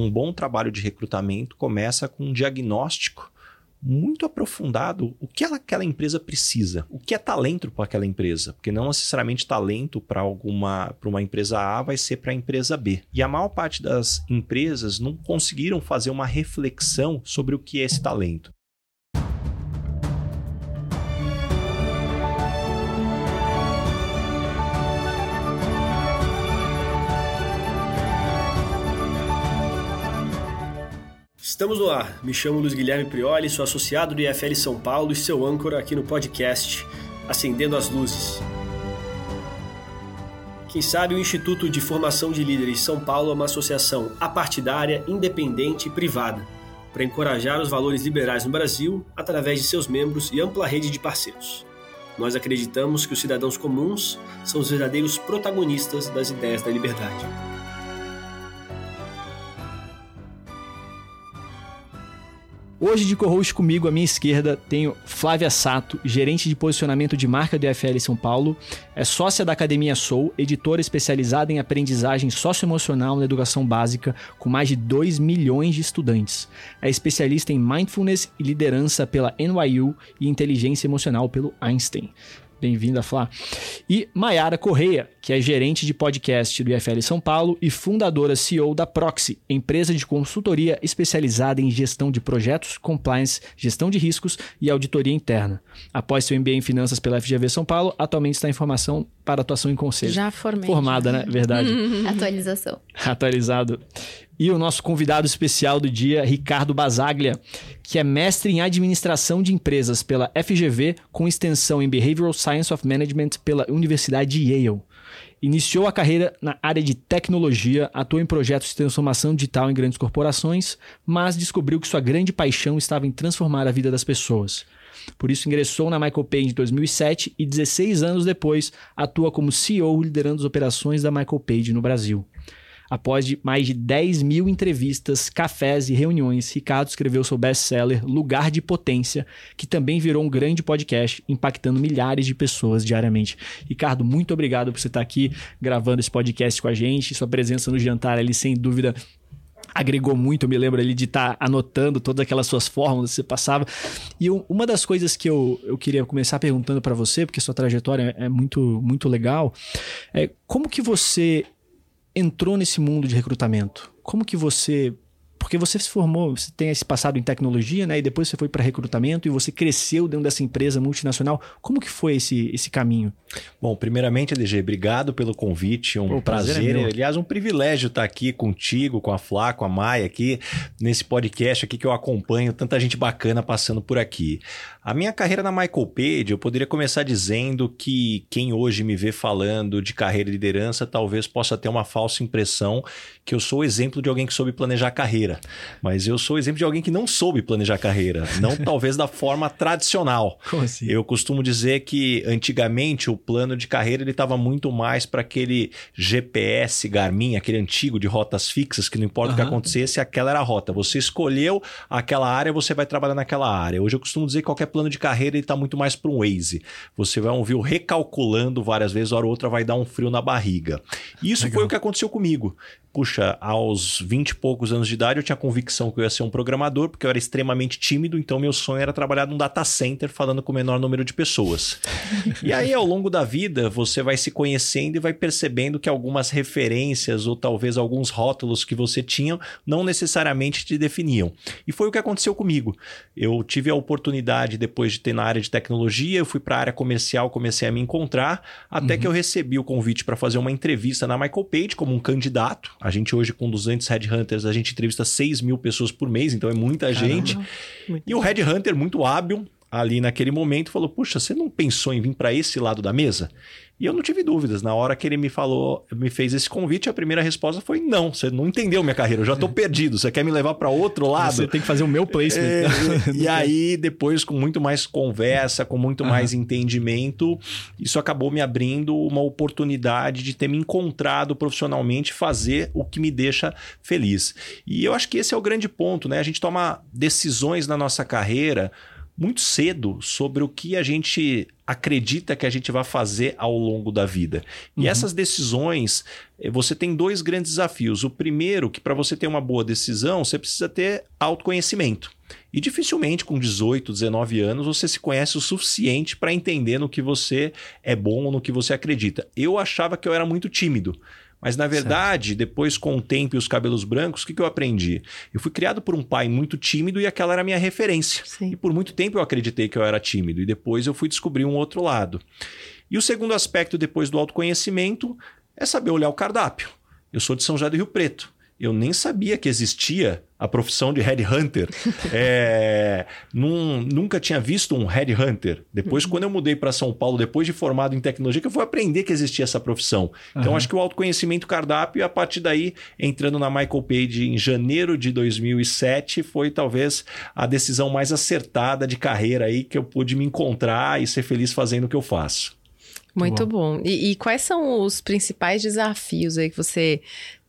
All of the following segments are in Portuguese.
Um bom trabalho de recrutamento começa com um diagnóstico muito aprofundado o que ela, aquela empresa precisa, o que é talento para aquela empresa, porque não necessariamente talento para alguma para uma empresa A vai ser para a empresa B. E a maior parte das empresas não conseguiram fazer uma reflexão sobre o que é esse talento. Estamos no ar. Me chamo Luiz Guilherme Prioli, sou associado do IFL São Paulo e seu âncora aqui no podcast Acendendo as Luzes. Quem sabe o Instituto de Formação de Líderes São Paulo é uma associação apartidária, independente e privada para encorajar os valores liberais no Brasil através de seus membros e ampla rede de parceiros. Nós acreditamos que os cidadãos comuns são os verdadeiros protagonistas das ideias da liberdade. Hoje de co-host comigo à minha esquerda tenho Flávia Sato, gerente de posicionamento de marca do IFL São Paulo, é sócia da Academia Soul, editora especializada em aprendizagem socioemocional na educação básica, com mais de 2 milhões de estudantes. É especialista em mindfulness e liderança pela NYU e inteligência emocional pelo Einstein. Bem-vinda, Flá. E Maiara Correia, que é gerente de podcast do IFL São Paulo e fundadora CEO da Proxy, empresa de consultoria especializada em gestão de projetos, compliance, gestão de riscos e auditoria interna. Após seu MBA em finanças pela FGV São Paulo, atualmente está em formação para atuação em conselho. Já formei. Formada, né? Verdade. Atualização. Atualizado. E o nosso convidado especial do dia, Ricardo Basaglia, que é mestre em administração de empresas pela FGV, com extensão em Behavioral Science of Management pela Universidade de Yale. Iniciou a carreira na área de tecnologia, atuou em projetos de transformação digital em grandes corporações, mas descobriu que sua grande paixão estava em transformar a vida das pessoas. Por isso ingressou na Michael Page em 2007 e 16 anos depois atua como CEO liderando as operações da Michael Page no Brasil. Após de mais de 10 mil entrevistas, cafés e reuniões, Ricardo escreveu seu best-seller Lugar de Potência, que também virou um grande podcast, impactando milhares de pessoas diariamente. Ricardo, muito obrigado por você estar aqui gravando esse podcast com a gente. Sua presença no jantar ali, sem dúvida, agregou muito. Eu me lembro ali de estar anotando todas aquelas suas fórmulas que você passava. E uma das coisas que eu, eu queria começar perguntando para você, porque sua trajetória é muito, muito legal, é como que você entrou nesse mundo de recrutamento? Como que você porque você se formou, você tem esse passado em tecnologia, né? E depois você foi para recrutamento e você cresceu dentro dessa empresa multinacional. Como que foi esse, esse caminho? Bom, primeiramente, LG, obrigado pelo convite. Um Pô, prazer. prazer é aliás, um privilégio estar aqui contigo, com a Flá, com a Maia aqui, nesse podcast aqui que eu acompanho, tanta gente bacana passando por aqui. A minha carreira na Michael Page, eu poderia começar dizendo que quem hoje me vê falando de carreira e liderança talvez possa ter uma falsa impressão que eu sou o exemplo de alguém que soube planejar carreira carreira. Mas eu sou exemplo de alguém que não soube planejar carreira. Não talvez da forma tradicional. Como assim? Eu costumo dizer que antigamente o plano de carreira ele estava muito mais para aquele GPS Garmin, aquele antigo de rotas fixas, que não importa uhum. o que acontecesse, aquela era a rota. Você escolheu aquela área, você vai trabalhar naquela área. Hoje eu costumo dizer que qualquer plano de carreira está muito mais para um Waze. Você vai ouvir o recalculando várias vezes, hora ou outra vai dar um frio na barriga. E isso Legal. foi o que aconteceu comigo puxa, aos 20 e poucos anos de idade eu tinha convicção que eu ia ser um programador, porque eu era extremamente tímido, então meu sonho era trabalhar num data center falando com o menor número de pessoas. e aí, ao longo da vida, você vai se conhecendo e vai percebendo que algumas referências ou talvez alguns rótulos que você tinha não necessariamente te definiam. E foi o que aconteceu comigo. Eu tive a oportunidade, depois de ter na área de tecnologia, eu fui para a área comercial, comecei a me encontrar, até uhum. que eu recebi o convite para fazer uma entrevista na Michael Page como um candidato a gente hoje, com 200 headhunters, a gente entrevista 6 mil pessoas por mês, então é muita Caramba. gente. Muito e o headhunter, muito hábil, ali naquele momento, falou: Puxa, você não pensou em vir para esse lado da mesa? E eu não tive dúvidas. Na hora que ele me falou, me fez esse convite, a primeira resposta foi: não, você não entendeu minha carreira, eu já estou perdido. Você quer me levar para outro lado? Você tem que fazer o meu placement. É, e aí, depois, com muito mais conversa, com muito uhum. mais entendimento, isso acabou me abrindo uma oportunidade de ter me encontrado profissionalmente, fazer o que me deixa feliz. E eu acho que esse é o grande ponto, né? A gente toma decisões na nossa carreira muito cedo sobre o que a gente acredita que a gente vai fazer ao longo da vida. E uhum. essas decisões, eh, você tem dois grandes desafios. O primeiro, que para você ter uma boa decisão, você precisa ter autoconhecimento. E dificilmente com 18, 19 anos você se conhece o suficiente para entender no que você é bom ou no que você acredita. Eu achava que eu era muito tímido. Mas, na verdade, certo. depois, com o tempo e os cabelos brancos, o que, que eu aprendi? Eu fui criado por um pai muito tímido e aquela era a minha referência. Sim. E por muito tempo eu acreditei que eu era tímido. E depois eu fui descobrir um outro lado. E o segundo aspecto, depois do autoconhecimento, é saber olhar o cardápio. Eu sou de São José do Rio Preto eu nem sabia que existia a profissão de headhunter. é, num, nunca tinha visto um headhunter. Depois, uhum. quando eu mudei para São Paulo, depois de formado em tecnologia, que eu fui aprender que existia essa profissão. Então, uhum. acho que o autoconhecimento cardápio, e a partir daí, entrando na Michael Page em janeiro de 2007, foi talvez a decisão mais acertada de carreira aí que eu pude me encontrar e ser feliz fazendo o que eu faço. Muito bom. bom. E, e, quais são os principais desafios aí que você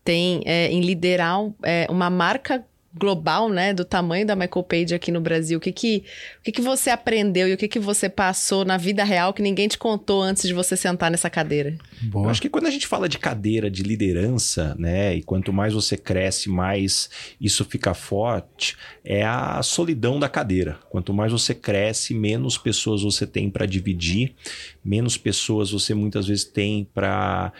tem é, em liderar é, uma marca global, né, do tamanho da Michael Page aqui no Brasil. O que que, o que que você aprendeu e o que que você passou na vida real que ninguém te contou antes de você sentar nessa cadeira? Boa. Eu acho que quando a gente fala de cadeira de liderança, né, e quanto mais você cresce, mais isso fica forte, é a solidão da cadeira. Quanto mais você cresce, menos pessoas você tem para dividir, menos pessoas você muitas vezes tem para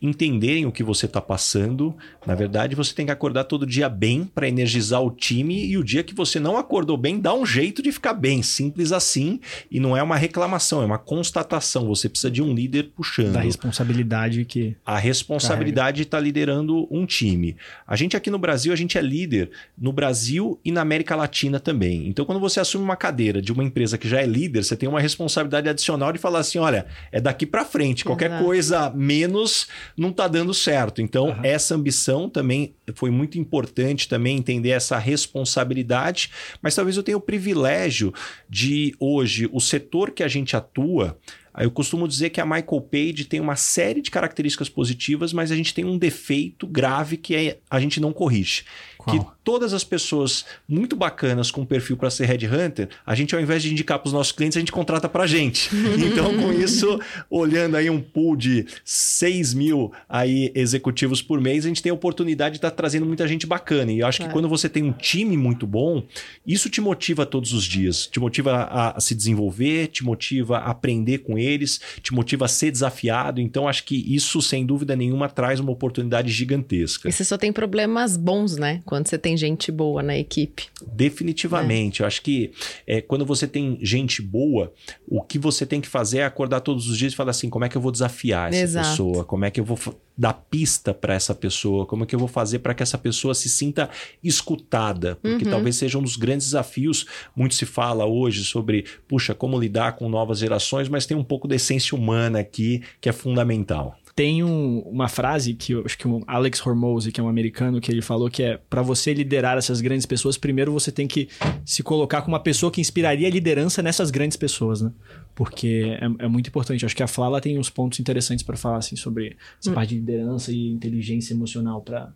entenderem o que você está passando. Na verdade, você tem que acordar todo dia bem para energizar o time e o dia que você não acordou bem, dá um jeito de ficar bem. Simples assim. E não é uma reclamação, é uma constatação. Você precisa de um líder puxando. Da responsabilidade que. A responsabilidade de estar tá liderando um time. A gente aqui no Brasil, a gente é líder no Brasil e na América Latina também. Então, quando você assume uma cadeira de uma empresa que já é líder, você tem uma responsabilidade adicional de falar assim: olha, é daqui para frente. Qualquer Exato. coisa menos não está dando certo. Então, uhum. essa ambição também foi muito importante também entender essa responsabilidade, mas talvez eu tenha o privilégio de hoje o setor que a gente atua, eu costumo dizer que a Michael Page tem uma série de características positivas, mas a gente tem um defeito grave que é a gente não corrige. Qual? Que todas as pessoas muito bacanas com perfil para ser headhunter, a gente ao invés de indicar para os nossos clientes, a gente contrata para a gente. Então, com isso, olhando aí um pool de 6 mil aí executivos por mês, a gente tem a oportunidade de estar tá trazendo muita gente bacana. E eu acho é. que quando você tem um time muito bom, isso te motiva todos os dias. Te motiva a, a se desenvolver, te motiva a aprender com eles, te motiva a ser desafiado. Então, acho que isso, sem dúvida nenhuma, traz uma oportunidade gigantesca. E você só tem problemas bons, né? Quando você tem gente boa na equipe. Definitivamente. É. Eu acho que é, quando você tem gente boa, o que você tem que fazer é acordar todos os dias e falar assim: como é que eu vou desafiar essa Exato. pessoa? Como é que eu vou dar pista para essa pessoa? Como é que eu vou fazer para que essa pessoa se sinta escutada? Porque uhum. talvez seja um dos grandes desafios. Muito se fala hoje sobre, puxa, como lidar com novas gerações, mas tem um pouco da essência humana aqui que é fundamental. Tem um, uma frase que eu acho que o Alex Hormozzi, que é um americano, que ele falou que é para você liderar essas grandes pessoas, primeiro você tem que se colocar como uma pessoa que inspiraria a liderança nessas grandes pessoas, né? Porque é, é muito importante. Acho que a Flala tem uns pontos interessantes para falar assim sobre essa hum. parte de liderança e inteligência emocional para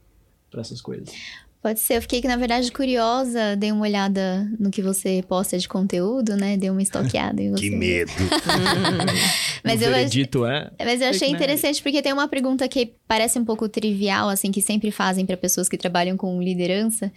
essas coisas. Pode ser. Eu fiquei, na verdade, curiosa. Dei uma olhada no que você posta de conteúdo, né? Dei uma estoqueada em você. Que medo! mas, eu veredito é... mas eu achei interessante porque tem uma pergunta que parece um pouco trivial, assim, que sempre fazem para pessoas que trabalham com liderança,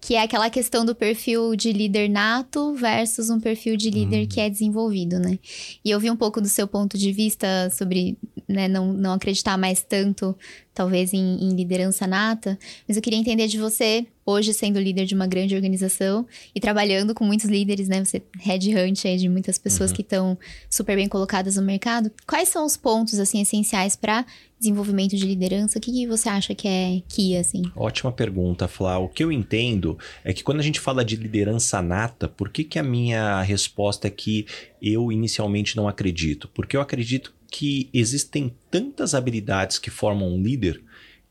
que é aquela questão do perfil de líder nato versus um perfil de líder hum. que é desenvolvido, né? E eu vi um pouco do seu ponto de vista sobre né, não, não acreditar mais tanto, talvez, em, em liderança nata, mas eu queria entender de você, hoje sendo líder de uma grande organização e trabalhando com muitos líderes, né? Você headhunt aí de muitas pessoas uhum. que estão super bem colocadas no mercado. Quais são os pontos, assim, essenciais para desenvolvimento de liderança? O que, que, você acha que é key, assim? Ótima pergunta, Flá. O que eu entendo é que quando a gente fala de liderança nata, por que, que a minha resposta é que eu inicialmente não acredito? Porque eu acredito que existem tantas habilidades que formam um líder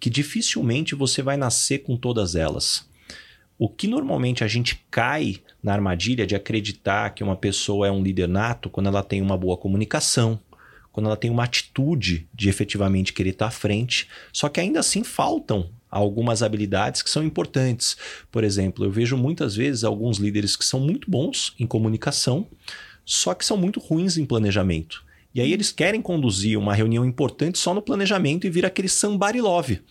que dificilmente você vai nascer com todas elas. O que normalmente a gente cai na armadilha de acreditar que uma pessoa é um líder nato quando ela tem uma boa comunicação, quando ela tem uma atitude de efetivamente querer estar à frente, só que ainda assim faltam algumas habilidades que são importantes. Por exemplo, eu vejo muitas vezes alguns líderes que são muito bons em comunicação, só que são muito ruins em planejamento. E aí eles querem conduzir uma reunião importante só no planejamento e vir aquele somebody love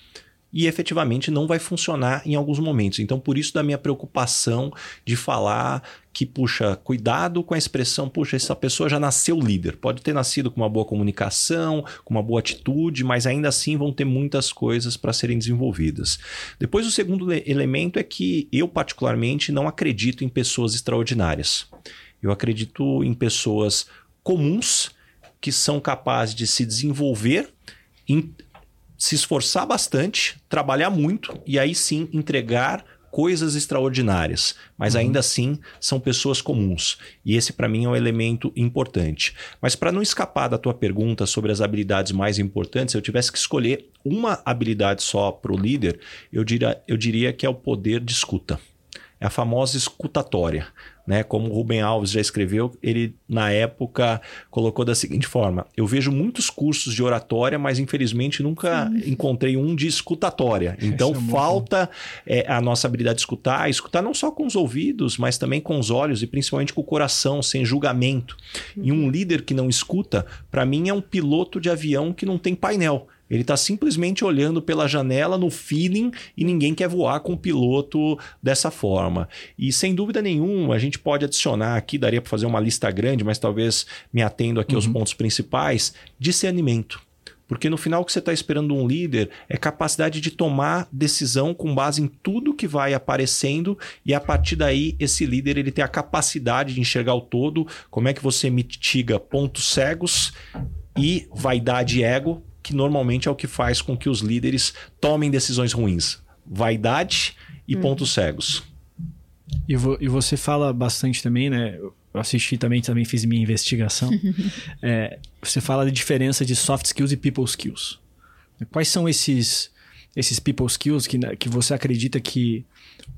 e efetivamente não vai funcionar em alguns momentos. Então, por isso da minha preocupação de falar que, puxa, cuidado com a expressão, puxa, essa pessoa já nasceu líder. Pode ter nascido com uma boa comunicação, com uma boa atitude, mas ainda assim vão ter muitas coisas para serem desenvolvidas. Depois, o segundo elemento é que eu, particularmente, não acredito em pessoas extraordinárias. Eu acredito em pessoas comuns que são capazes de se desenvolver em se esforçar bastante, trabalhar muito e aí sim entregar coisas extraordinárias, mas uhum. ainda assim são pessoas comuns. E esse para mim é um elemento importante. Mas para não escapar da tua pergunta sobre as habilidades mais importantes, se eu tivesse que escolher uma habilidade só para o líder, eu diria, eu diria que é o poder de escuta. É a famosa escutatória né? Como o Rubem Alves já escreveu, ele na época colocou da seguinte forma: eu vejo muitos cursos de oratória, mas infelizmente nunca Sim. encontrei um de escutatória. Então é falta é, a nossa habilidade de escutar, escutar não só com os ouvidos, mas também com os olhos e principalmente com o coração, sem julgamento. Uhum. E um líder que não escuta, para mim é um piloto de avião que não tem painel. Ele está simplesmente olhando pela janela no feeling e ninguém quer voar com o piloto dessa forma. E sem dúvida nenhuma, a gente pode adicionar aqui, daria para fazer uma lista grande, mas talvez me atendo aqui uhum. aos pontos principais: discernimento. Porque no final o que você está esperando um líder é capacidade de tomar decisão com base em tudo que vai aparecendo e a partir daí esse líder ele tem a capacidade de enxergar o todo, como é que você mitiga pontos cegos e vaidade e ego que normalmente é o que faz com que os líderes tomem decisões ruins. Vaidade e hum. pontos cegos. E, vo, e, você fala bastante também, né? Eu assisti também, também fiz minha investigação. é, você fala da diferença de soft skills e people skills. Quais são esses, esses people skills que, que você acredita que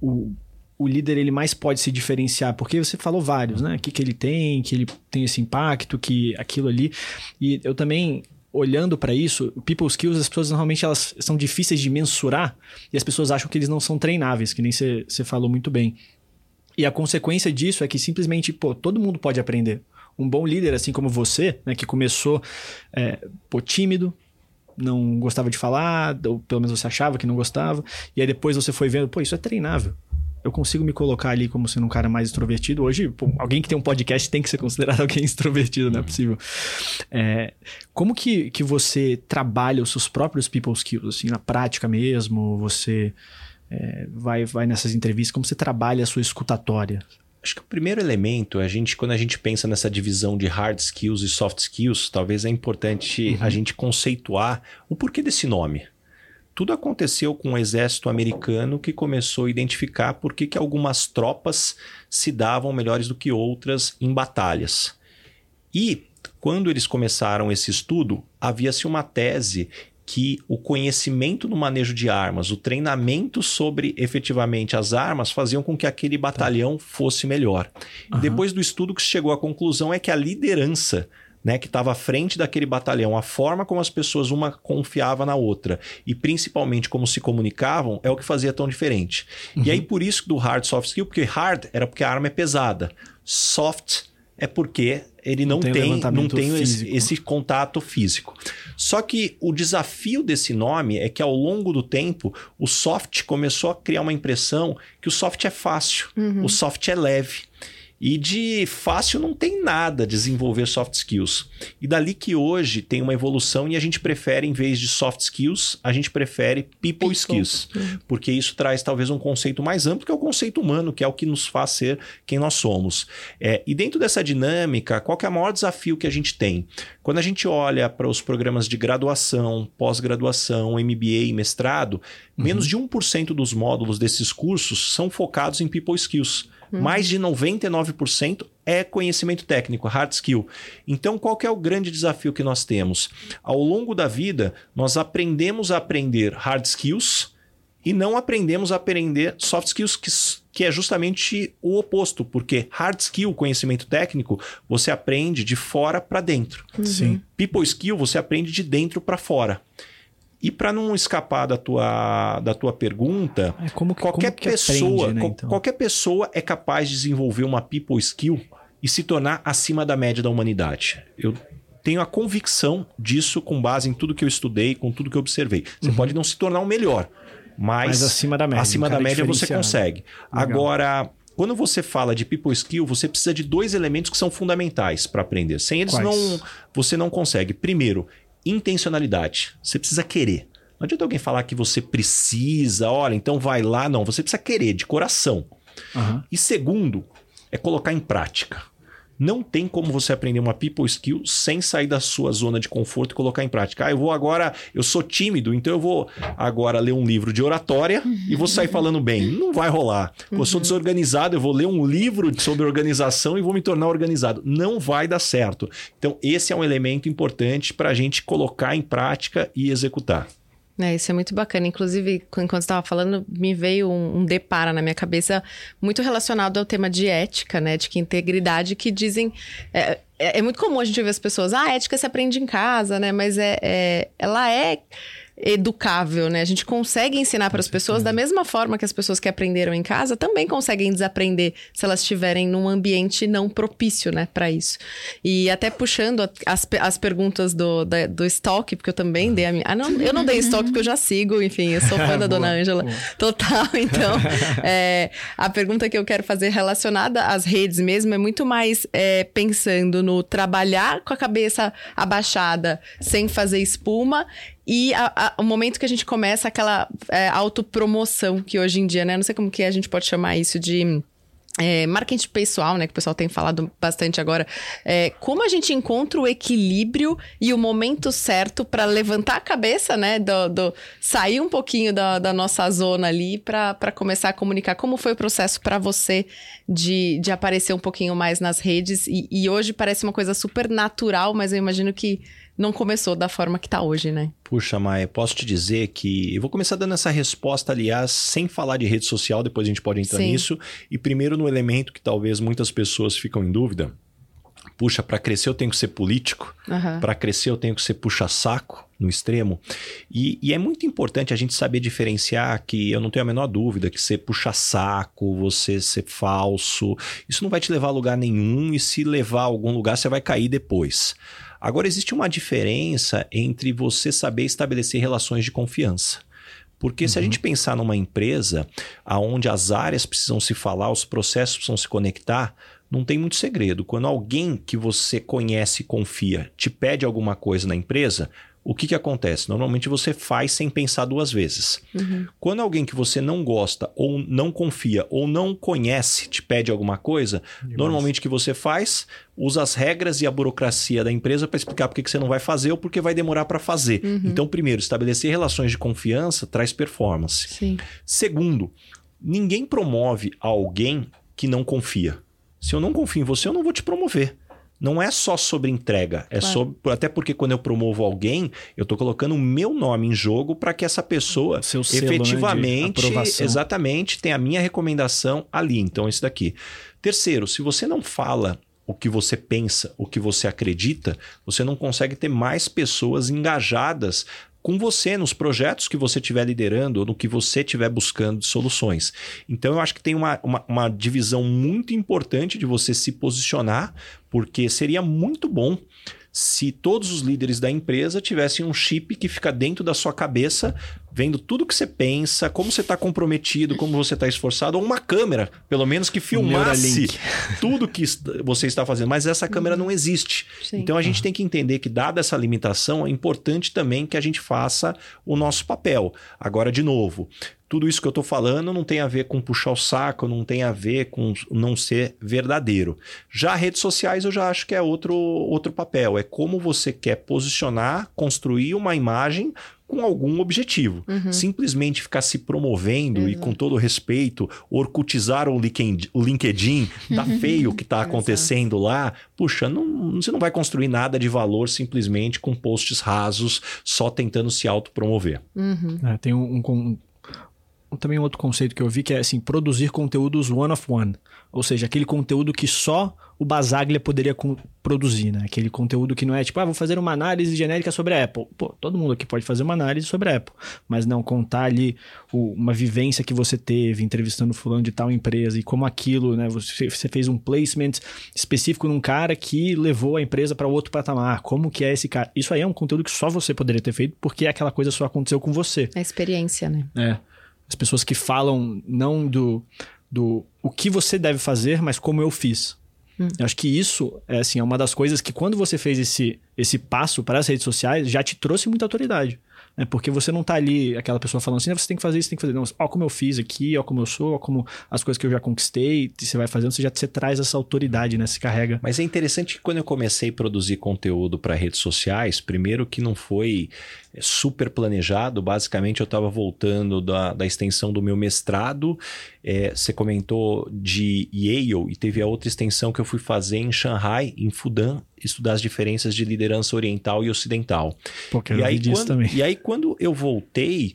o, o líder ele mais pode se diferenciar? Porque você falou vários, né? O que, que ele tem, que ele tem esse impacto, que aquilo ali. E eu também olhando para isso, people skills, as pessoas normalmente elas são difíceis de mensurar e as pessoas acham que eles não são treináveis, que nem você falou muito bem. E a consequência disso é que simplesmente, pô, todo mundo pode aprender. Um bom líder, assim como você, né, que começou é, pô, tímido, não gostava de falar, ou pelo menos você achava que não gostava, e aí depois você foi vendo, pô, isso é treinável eu consigo me colocar ali como sendo um cara mais extrovertido. Hoje, pô, alguém que tem um podcast tem que ser considerado alguém extrovertido, não é uhum. possível. É, como que, que você trabalha os seus próprios people skills, assim, na prática mesmo? Você é, vai, vai nessas entrevistas, como você trabalha a sua escutatória? Acho que o primeiro elemento, a gente, quando a gente pensa nessa divisão de hard skills e soft skills, talvez é importante uhum. a gente conceituar o porquê desse nome tudo aconteceu com o exército americano que começou a identificar por que, que algumas tropas se davam melhores do que outras em batalhas. E quando eles começaram esse estudo, havia-se uma tese que o conhecimento no manejo de armas, o treinamento sobre efetivamente as armas, faziam com que aquele batalhão fosse melhor. Uhum. Depois do estudo, que se chegou à conclusão é que a liderança né, que estava à frente daquele batalhão, a forma como as pessoas uma confiava na outra e principalmente como se comunicavam é o que fazia tão diferente. Uhum. E aí por isso do hard soft skill, porque hard era porque a arma é pesada, soft é porque ele não, não tem, tem não tem esse, esse, contato físico. Só que o desafio desse nome é que ao longo do tempo o soft começou a criar uma impressão que o soft é fácil, uhum. o soft é leve. E de fácil não tem nada desenvolver soft skills. E dali que hoje tem uma evolução e a gente prefere, em vez de soft skills, a gente prefere people, people. skills. Uhum. Porque isso traz talvez um conceito mais amplo, que é o conceito humano, que é o que nos faz ser quem nós somos. É, e dentro dessa dinâmica, qual é o maior desafio que a gente tem? Quando a gente olha para os programas de graduação, pós-graduação, MBA e mestrado, uhum. menos de 1% dos módulos desses cursos são focados em people skills. Uhum. Mais de 99% é conhecimento técnico, hard skill. Então, qual é o grande desafio que nós temos? Ao longo da vida, nós aprendemos a aprender hard skills e não aprendemos a aprender soft skills, que, que é justamente o oposto, porque hard skill, conhecimento técnico, você aprende de fora para dentro. Uhum. Sim. People skill, você aprende de dentro para fora. E para não escapar da tua, da tua pergunta, É como que, qualquer como que pessoa, aprende, né, então? qualquer pessoa é capaz de desenvolver uma people skill e se tornar acima da média da humanidade. Eu tenho a convicção disso com base em tudo que eu estudei, com tudo que eu observei. Você pode não se tornar o melhor, mas, Uhum. Mas acima da média, acima um da média você consegue. Legal. Agora, quando você fala de people skill, você precisa de dois elementos que são fundamentais para aprender. Sem eles Quais? não você não consegue. Primeiro, intencionalidade. Você precisa querer. Não adianta alguém falar que você precisa, olha, então vai lá. Não, você precisa querer, de coração. Aham. E segundo, é colocar em prática. Não tem como você aprender uma people skill sem sair da sua zona de conforto e colocar em prática. Ah, eu vou agora, eu sou tímido, então eu vou agora ler um livro de oratória e vou sair falando bem. Não vai rolar. Eu sou desorganizado, eu vou ler um livro sobre organização e vou me tornar organizado. Não vai dar certo. Então, esse é um elemento importante para a gente colocar em prática e executar. É, isso é muito bacana. Inclusive, enquanto estava falando, me veio um, um depara na minha cabeça muito relacionado ao tema de ética, né? De que integridade, que dizem. É, é, é muito comum a gente ver as pessoas, ah, ética se aprende em casa, né? Mas é, é- ela é educável, né? A gente consegue ensinar para as pessoas da mesma forma que as pessoas que aprenderam em casa também conseguem desaprender se elas estiverem num ambiente não propício, né, para isso. E até puxando as, as perguntas do, da- do estoque, porque eu também dei a minha. Ah, não, eu não dei estoque porque eu já sigo, enfim, eu sou fã da dona Ângela. Total, então. é, a pergunta que eu quero fazer relacionada às redes mesmo é muito mais é, pensando no trabalhar com a cabeça abaixada, sem fazer espuma. E a- a- o momento que a gente começa aquela é, autopromoção que hoje em dia, né? Não sei como que a gente pode chamar isso de. É, marketing pessoal, né? Que o pessoal tem falado bastante agora. É, como a gente encontra o equilíbrio e o momento certo para levantar a cabeça, né? Do, do- sair um pouquinho da, da nossa zona ali para começar a comunicar. Como foi o processo para você de, de aparecer um pouquinho mais nas redes? E, e hoje parece uma coisa super natural, mas eu imagino que não começou da forma que tá hoje, né? Puxa, Maia, posso te dizer que. Eu vou começar dando essa resposta, aliás, sem falar de rede social, depois a gente pode entrar Sim. nisso. E primeiro no elemento que talvez muitas pessoas ficam em dúvida. Puxa, para crescer eu tenho que ser político, Aham. para crescer eu tenho que ser puxa-saco no extremo. E, e é muito importante a gente saber diferenciar que eu não tenho a menor dúvida que ser puxa-saco, você ser falso, isso não vai te levar a lugar nenhum e se levar a algum lugar você vai cair depois. Agora, existe uma diferença entre você saber estabelecer relações de confiança. Porque se a gente pensar numa empresa onde as áreas precisam se falar, os processos precisam se conectar, não tem muito segredo. Quando alguém que você conhece e confia te pede alguma coisa na empresa, o que, que acontece? Normalmente você faz sem pensar duas vezes. Quando alguém que você não gosta, ou não confia, ou não conhece te pede alguma coisa, normalmente o que você faz? Usa as regras e a burocracia da empresa para explicar por que você não vai fazer ou porque vai demorar para fazer. Então, primeiro, estabelecer relações de confiança traz performance. Sim. Segundo, ninguém promove alguém que não confia. Se eu não confio em você, eu não vou te promover. Não é só sobre entrega, é Claro. sobre. Até porque quando eu promovo alguém, eu estou colocando o meu nome em jogo para que essa pessoa Seu selo, né, efetivamente, aprovação. exatamente, tenha a minha recomendação ali. Então, esse daqui. Terceiro, se você não fala o que você pensa, o que você acredita, você não consegue ter mais pessoas engajadas com você nos projetos que você estiver liderando ou no que você estiver buscando de soluções. Então, eu acho que tem uma, uma, uma divisão muito importante de você se posicionar, porque seria muito bom se todos os líderes da empresa tivessem um chip que fica dentro da sua cabeça, vendo tudo que você pensa, como você está comprometido, como você está esforçado, ou uma câmera, pelo menos que filmasse tudo que você está fazendo. Mas essa câmera não existe. Sim. Então a gente tem que entender que, dada essa limitação, é importante também que a gente faça o nosso papel. Agora, de novo, tudo isso que eu estou falando não tem a ver com puxar o saco, não tem a ver com não ser verdadeiro. Já redes sociais eu já acho que é outro, outro papel. É como você quer posicionar, construir uma imagem com algum objetivo. Simplesmente ficar se promovendo e, com todo respeito, orcutizar o LinkedIn, o LinkedIn tá feio o que tá acontecendo lá. Puxa, não, você não vai construir nada de valor simplesmente com posts rasos, só tentando se autopromover. Uhum. É, tem um, um- também um outro conceito que eu vi que é assim, produzir conteúdos one of one. Ou seja, aquele conteúdo que só o Basaglia poderia produzir, né? Aquele conteúdo que não é tipo, ah, vou fazer uma análise genérica sobre a Apple. Pô, todo mundo aqui pode fazer uma análise sobre a Apple, mas não contar ali o, uma vivência que você teve entrevistando fulano de tal empresa e como aquilo, né? Você, você fez um placement específico num cara que levou a empresa para outro patamar. Como que é esse cara? Isso aí é um conteúdo que só você poderia ter feito porque aquela coisa só aconteceu com você. A experiência, né? É. As pessoas que falam não do do o que você deve fazer, mas como eu fiz. Hum. Eu acho que isso é, assim, é uma das coisas que quando você fez esse, esse passo para as redes sociais, já te trouxe muita autoridade. Né? Porque você não tá ali, aquela pessoa falando assim, ah, você tem que fazer isso, tem que fazer. Não, ó como eu fiz aqui, ó como eu sou, ó como as coisas que eu já conquistei, você vai fazendo, você já você traz essa autoridade, né? Se carrega. Mas é interessante que quando eu comecei a produzir conteúdo para redes sociais, primeiro que não foi super planejado. Basicamente, eu estava voltando da, da extensão do meu mestrado. É, você comentou de Yale e teve a outra extensão que eu fui fazer em Shanghai, em Fudan, estudar as diferenças de liderança oriental e ocidental. Pô, e, aí, quando, também. e aí, quando eu voltei,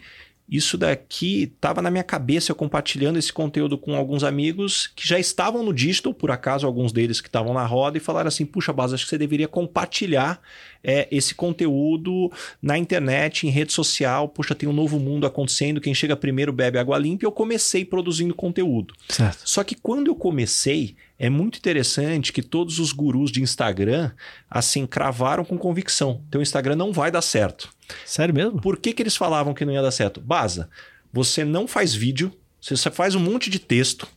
isso daqui estava na minha cabeça, eu compartilhando esse conteúdo com alguns amigos que já estavam no digital, por acaso, alguns deles que estavam na roda, e falaram assim: puxa, Bas, acho que você deveria compartilhar é, esse conteúdo na internet, em rede social. Puxa, tem um novo mundo acontecendo, quem chega primeiro bebe água limpa. E eu comecei produzindo conteúdo. Certo. Só que quando eu comecei, é muito interessante que todos os gurus de Instagram, assim, cravaram com convicção: teu Instagram não vai dar certo. Sério mesmo? Por que, que eles falavam que não ia dar certo? Baza, você não faz vídeo, você faz um monte de texto,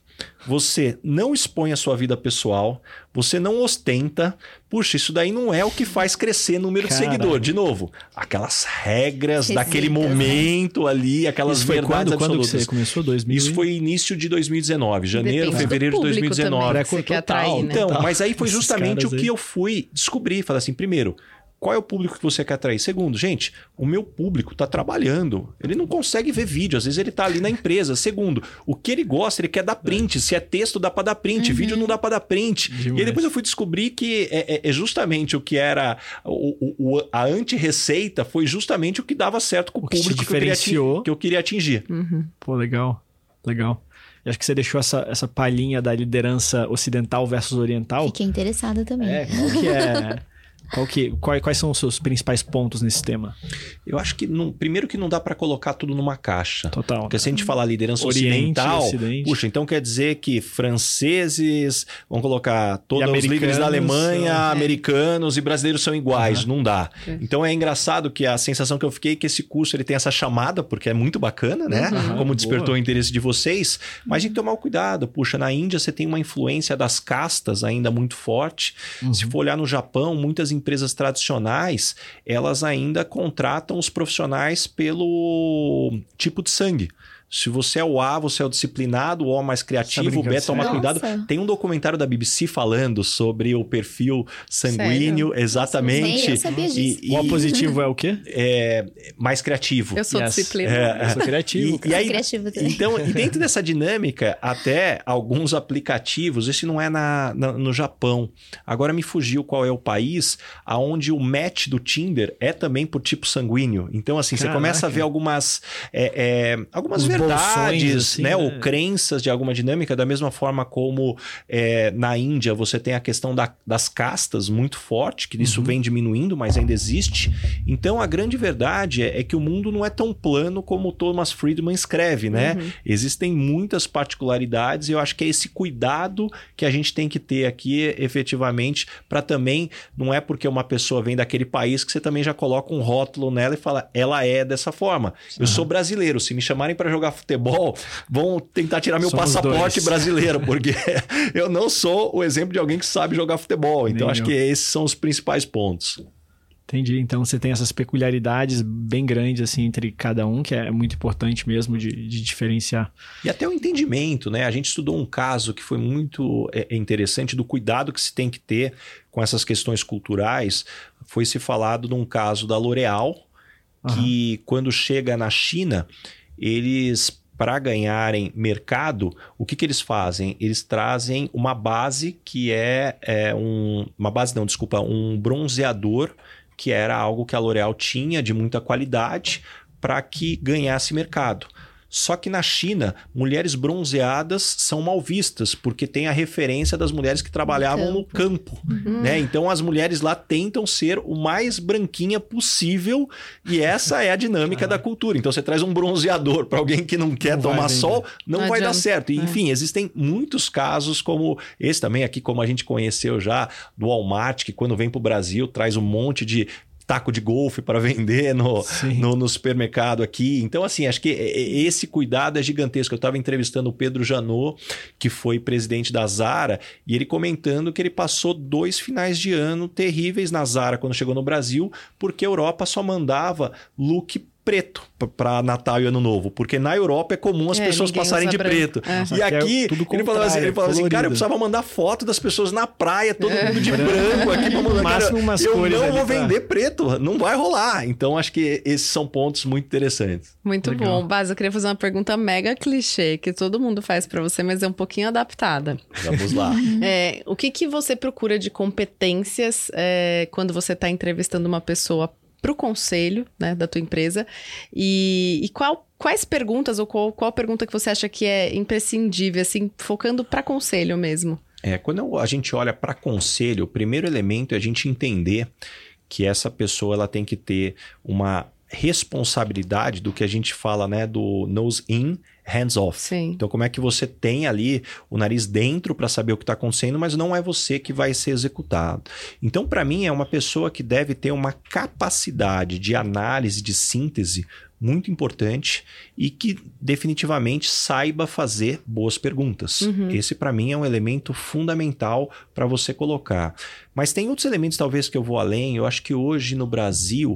você não expõe a sua vida pessoal, você não ostenta. Puxa, isso daí não é o que faz crescer número Caramba. de seguidor. De novo, aquelas regras daquele momento ali, aquelas isso foi verdades quando, absolutas. Quando você começou? 2000? Isso foi início de 2019, janeiro, Depende fevereiro de 2019. Também, que atrair, né? Então, mas aí foi justamente o que eu fui descobrir. Falei assim, primeiro, qual é o público que você quer atrair? Segundo, gente, o meu público está trabalhando. Ele não consegue ver vídeo, às vezes ele está ali na empresa. Segundo, o que ele gosta, ele quer dar print. Se é texto, dá para dar print. Uhum. Vídeo não dá para dar print. Demais. E aí depois eu fui descobrir que é, é, é justamente o que era o, o, a anti-receita foi justamente o que dava certo com o, o público que, que, eu queria, que eu queria atingir. Uhum. Pô, legal. Legal. E acho que você deixou essa, essa palhinha da liderança ocidental versus oriental. Fiquei interessada também. É, qual que é Qual que, quais, quais são os seus principais pontos nesse tema? Eu acho que, não, primeiro, que não dá para colocar tudo numa caixa. Total. Porque se a gente falar liderança Oriente, ocidental, Ocidente. puxa, então quer dizer que franceses, vamos colocar todos os líderes da Alemanha, é. americanos e brasileiros são iguais. Uhum. Não dá. É. Então é engraçado que a sensação que eu fiquei é que esse curso ele tem essa chamada, porque é muito bacana, né? Uhum. Como despertou Boa. o interesse de vocês, mas tem que tomar o cuidado. Puxa, na Índia você tem uma influência das castas ainda muito forte. Uhum. Se for olhar no Japão, muitas empresas tradicionais, elas ainda contratam os profissionais pelo tipo de sangue. Se você é o A, você é o disciplinado, o O mais criativo, o B toma cuidado. Tem um documentário da BBC falando sobre o perfil sanguíneo, Sério? exatamente. Nossa, eu e, e, o O positivo é o quê? É mais criativo. Eu sou yes. disciplinado. É, eu sou criativo. E, e aí, criativo então, e dentro dessa dinâmica, até alguns aplicativos, esse não é na, na, no Japão. Agora me fugiu qual é o país aonde o match do Tinder é também por tipo sanguíneo. Então, assim, Caraca. você começa a ver algumas, é, é, algumas verdades assim, né? né? Ou crenças de alguma dinâmica, da mesma forma como é, na Índia você tem a questão da, das castas muito forte, que isso uhum. vem diminuindo, mas ainda existe. Então a grande verdade é, é, que o mundo não é tão plano como Thomas Friedman escreve, né? Uhum. Existem muitas particularidades e eu acho que é esse cuidado que a gente tem que ter aqui efetivamente para também, não é porque uma pessoa vem daquele país que você também já coloca um rótulo nela e fala, ela é dessa forma. Eu sou brasileiro, se me chamarem para jogar futebol vão tentar tirar meu Somos passaporte dois. brasileiro, porque eu não sou o exemplo de alguém que sabe jogar futebol. Então, Nem acho eu. que esses são os principais pontos. Entendi. Então você tem essas peculiaridades bem grandes assim entre cada um, que é muito importante mesmo de, de diferenciar. E até o entendimento, né? A gente estudou um caso que foi muito é, é interessante do cuidado que se tem que ter com essas questões culturais. Foi se falado de um caso da L'Oréal, que uhum. quando chega na China, eles para ganharem mercado, o que, que eles fazem? Eles trazem uma base que é, é um. Uma base, não, desculpa, um bronzeador, que era algo que a L'Oréal tinha de muita qualidade para que ganhasse mercado. Só que na China, mulheres bronzeadas são mal vistas, porque tem a referência das mulheres que trabalhavam no campo. Uhum. Né? Então as mulheres lá tentam ser o mais branquinha possível, e essa é a dinâmica da cultura. Então você traz um bronzeador para alguém que não quer não tomar sol, não, não vai adianta. dar certo. E, é. enfim, existem muitos casos como esse também, aqui, como a gente conheceu já, do Walmart, que quando vem para o Brasil traz um monte de taco de golfe para vender no, no, no, supermercado aqui. Então, assim, acho que esse cuidado é gigantesco. Eu estava entrevistando o Pedro Janot, que foi presidente da Zara, e ele comentando que ele passou dois finais de ano terríveis na Zara quando chegou no Brasil, porque a Europa só mandava look preto para Natal e Ano Novo, porque na Europa é comum as é, pessoas passarem de preto. É. E é aqui, é ele falava assim, ele falava assim, cara, eu precisava mandar foto das pessoas na praia, todo é. mundo de branco aqui pra mandar, cara, umas eu cores não vou vender pra... preto, não vai rolar. Então acho que esses são pontos muito interessantes. Muito Legal. bom. Baz, eu queria fazer uma pergunta mega clichê, que todo mundo faz para você, mas é um pouquinho adaptada. Vamos lá. É, o que que você procura de competências quando você está entrevistando uma pessoa para o conselho né, da tua empresa e, e qual, quais perguntas ou qual, qual pergunta que você acha que é imprescindível, assim, focando para conselho mesmo? É, quando a gente olha para conselho, o primeiro elemento é a gente entender que essa pessoa ela tem que ter uma responsabilidade do que a gente fala, né, do nose in, hands off. Sim. Então, como é que você tem ali o nariz dentro para saber o que está acontecendo, mas não é você que vai ser executado. Então, para mim, é uma pessoa que deve ter uma capacidade de análise, de síntese muito importante e que definitivamente saiba fazer boas perguntas. Uhum. Esse para mim é um elemento fundamental para você colocar. Mas tem outros elementos talvez que eu vou além. Eu acho que hoje no Brasil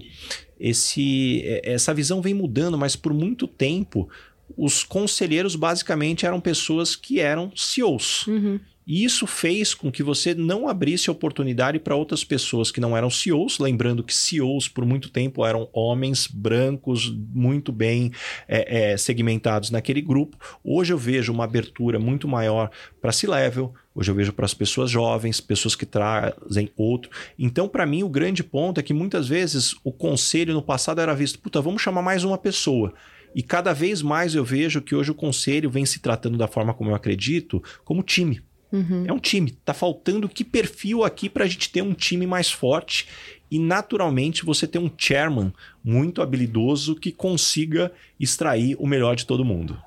esse, é, essa visão vem mudando, mas por muito tempo os conselheiros basicamente eram pessoas que eram CEOs. Uhum. E isso fez com que você não abrisse oportunidade para outras pessoas que não eram CEOs, lembrando que CEOs por muito tempo eram homens brancos, muito bem é, é, segmentados naquele grupo. Hoje eu vejo uma abertura muito maior para C-level, hoje eu vejo para as pessoas jovens, pessoas que trazem outro. Então, para mim, o grande ponto é que muitas vezes o conselho no passado era visto, puta, vamos chamar mais uma pessoa. E cada vez mais eu vejo que hoje o conselho vem se tratando da forma como eu acredito, como time. Uhum. É um time. Tá faltando que perfil aqui para a gente ter um time mais forte e naturalmente você ter um chairman muito habilidoso que consiga extrair o melhor de todo mundo.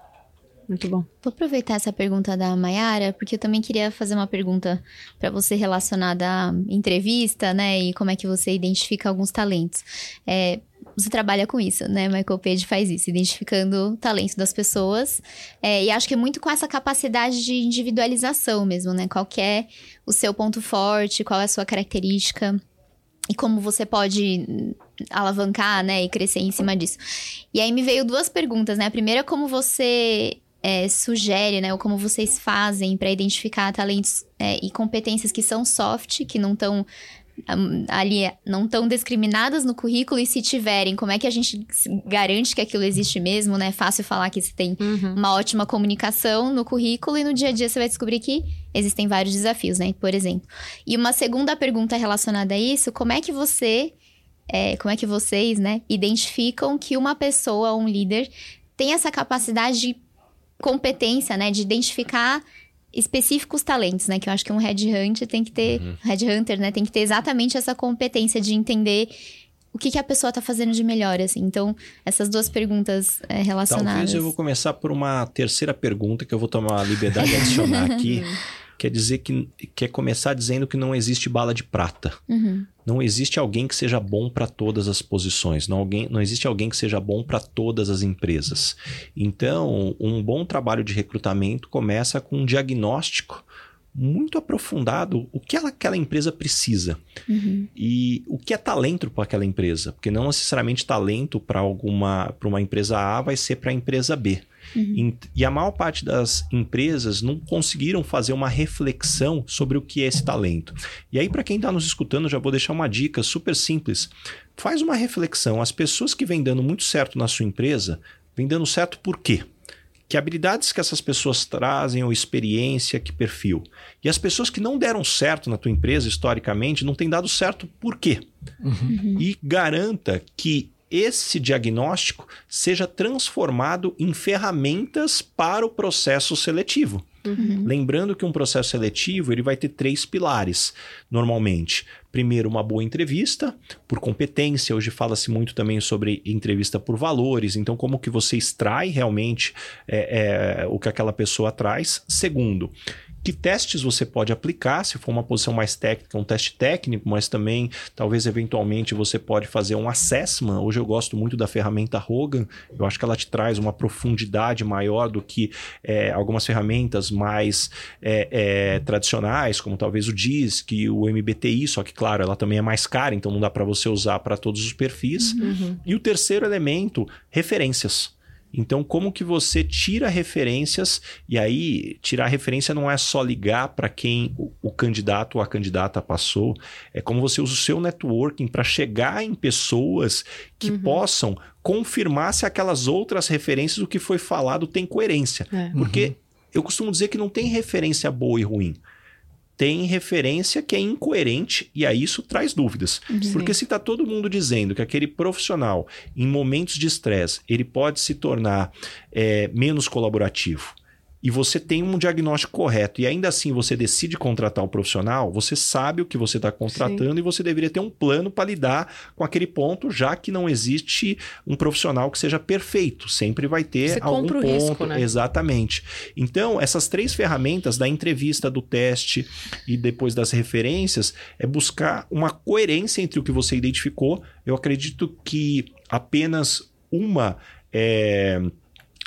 Muito bom. Vou aproveitar essa pergunta da Mayara, porque eu também queria fazer uma pergunta para você relacionada à entrevista, né? E como é que você identifica alguns talentos. É, você trabalha com isso, né? Michael Page faz isso, identificando o talento das pessoas. É, e acho que é muito com essa capacidade de individualização mesmo, né? Qual é o seu ponto forte, qual é a sua característica e como você pode alavancar, né, e crescer em cima disso. E aí me veio duas perguntas, né? A primeira, como você é, sugere, né, ou como vocês fazem para identificar talentos é, e competências que são soft, que não estão ali não tão discriminadas no currículo e se tiverem, como é que a gente garante que aquilo existe mesmo, né? É fácil falar que você tem uhum. uma ótima comunicação no currículo e no dia a dia você vai descobrir que existem vários desafios, né? Por exemplo. E uma segunda pergunta relacionada a isso, como é que você, é, como é que vocês, né, identificam que uma pessoa, um líder, tem essa capacidade de competência, né, de identificar específicos talentos, né? Que eu acho que um headhunter tem que ter, uhum. headhunter, né? Tem que ter exatamente essa competência de entender o que, que a pessoa está fazendo de melhor, assim. Então, essas duas perguntas é, relacionadas. Talvez eu vou começar por uma terceira pergunta que eu vou tomar a liberdade de adicionar aqui. quer dizer que quer começar dizendo que não existe bala de prata. Uhum. Não existe alguém que seja bom para todas as posições. Não, alguém, não existe alguém que seja bom para todas as empresas. Então, um bom trabalho de recrutamento começa com um diagnóstico muito aprofundado o que aquela empresa precisa uhum. e o que é talento para aquela empresa, porque não necessariamente talento para alguma para uma empresa A vai ser para a empresa B. Uhum. E a maior parte das empresas não conseguiram fazer uma reflexão sobre o que é esse talento. E aí, para quem está nos escutando, já vou deixar uma dica super simples. Faz uma reflexão. As pessoas que vêm dando muito certo na sua empresa, vêm dando certo por quê? Que habilidades que essas pessoas trazem, ou experiência, que perfil. E as pessoas que não deram certo na tua empresa historicamente, não têm dado certo por quê? Uhum. E garanta que esse diagnóstico seja transformado em ferramentas para o processo seletivo. Uhum. Lembrando que um processo seletivo ele vai ter três pilares, normalmente. Primeiro, uma boa entrevista, por competência. Hoje fala-se muito também sobre entrevista por valores. Então, como que você extrai realmente é, é, o que aquela pessoa traz. Segundo, que testes você pode aplicar, se for uma posição mais técnica, um teste técnico, mas também, talvez, eventualmente, você pode fazer um assessment. Hoje eu gosto muito da ferramenta Rogan, eu acho que ela te traz uma profundidade maior do que é, algumas ferramentas mais é, é, tradicionais, como talvez o DISC, o MBTI, só que, claro, ela também é mais cara, então não dá para você usar para todos os perfis. Uhum. E o terceiro elemento, referências. Então, como que você tira referências? E aí, tirar referência não é só ligar para quem o, o, candidato ou a candidata passou, é como você usa o seu networking para chegar em pessoas que uhum. possam confirmar se aquelas outras referências, o que foi falado, tem coerência. É. Porque uhum. eu costumo dizer que não tem referência boa e ruim tem referência que é incoerente e aí isso traz dúvidas. Sim. Porque se está todo mundo dizendo que aquele profissional, em momentos de estresse, ele pode se tornar é, menos colaborativo, e você tem um diagnóstico correto e ainda assim você decide contratar um profissional, você sabe o que você está contratando Sim. e você deveria ter um plano para lidar com aquele ponto, já que não existe um profissional que seja perfeito. Sempre vai ter você algum ponto. Risco, né? Exatamente. Então, essas três ferramentas da entrevista, do teste e depois das referências é buscar uma coerência entre o que você identificou. Eu acredito que apenas uma. É,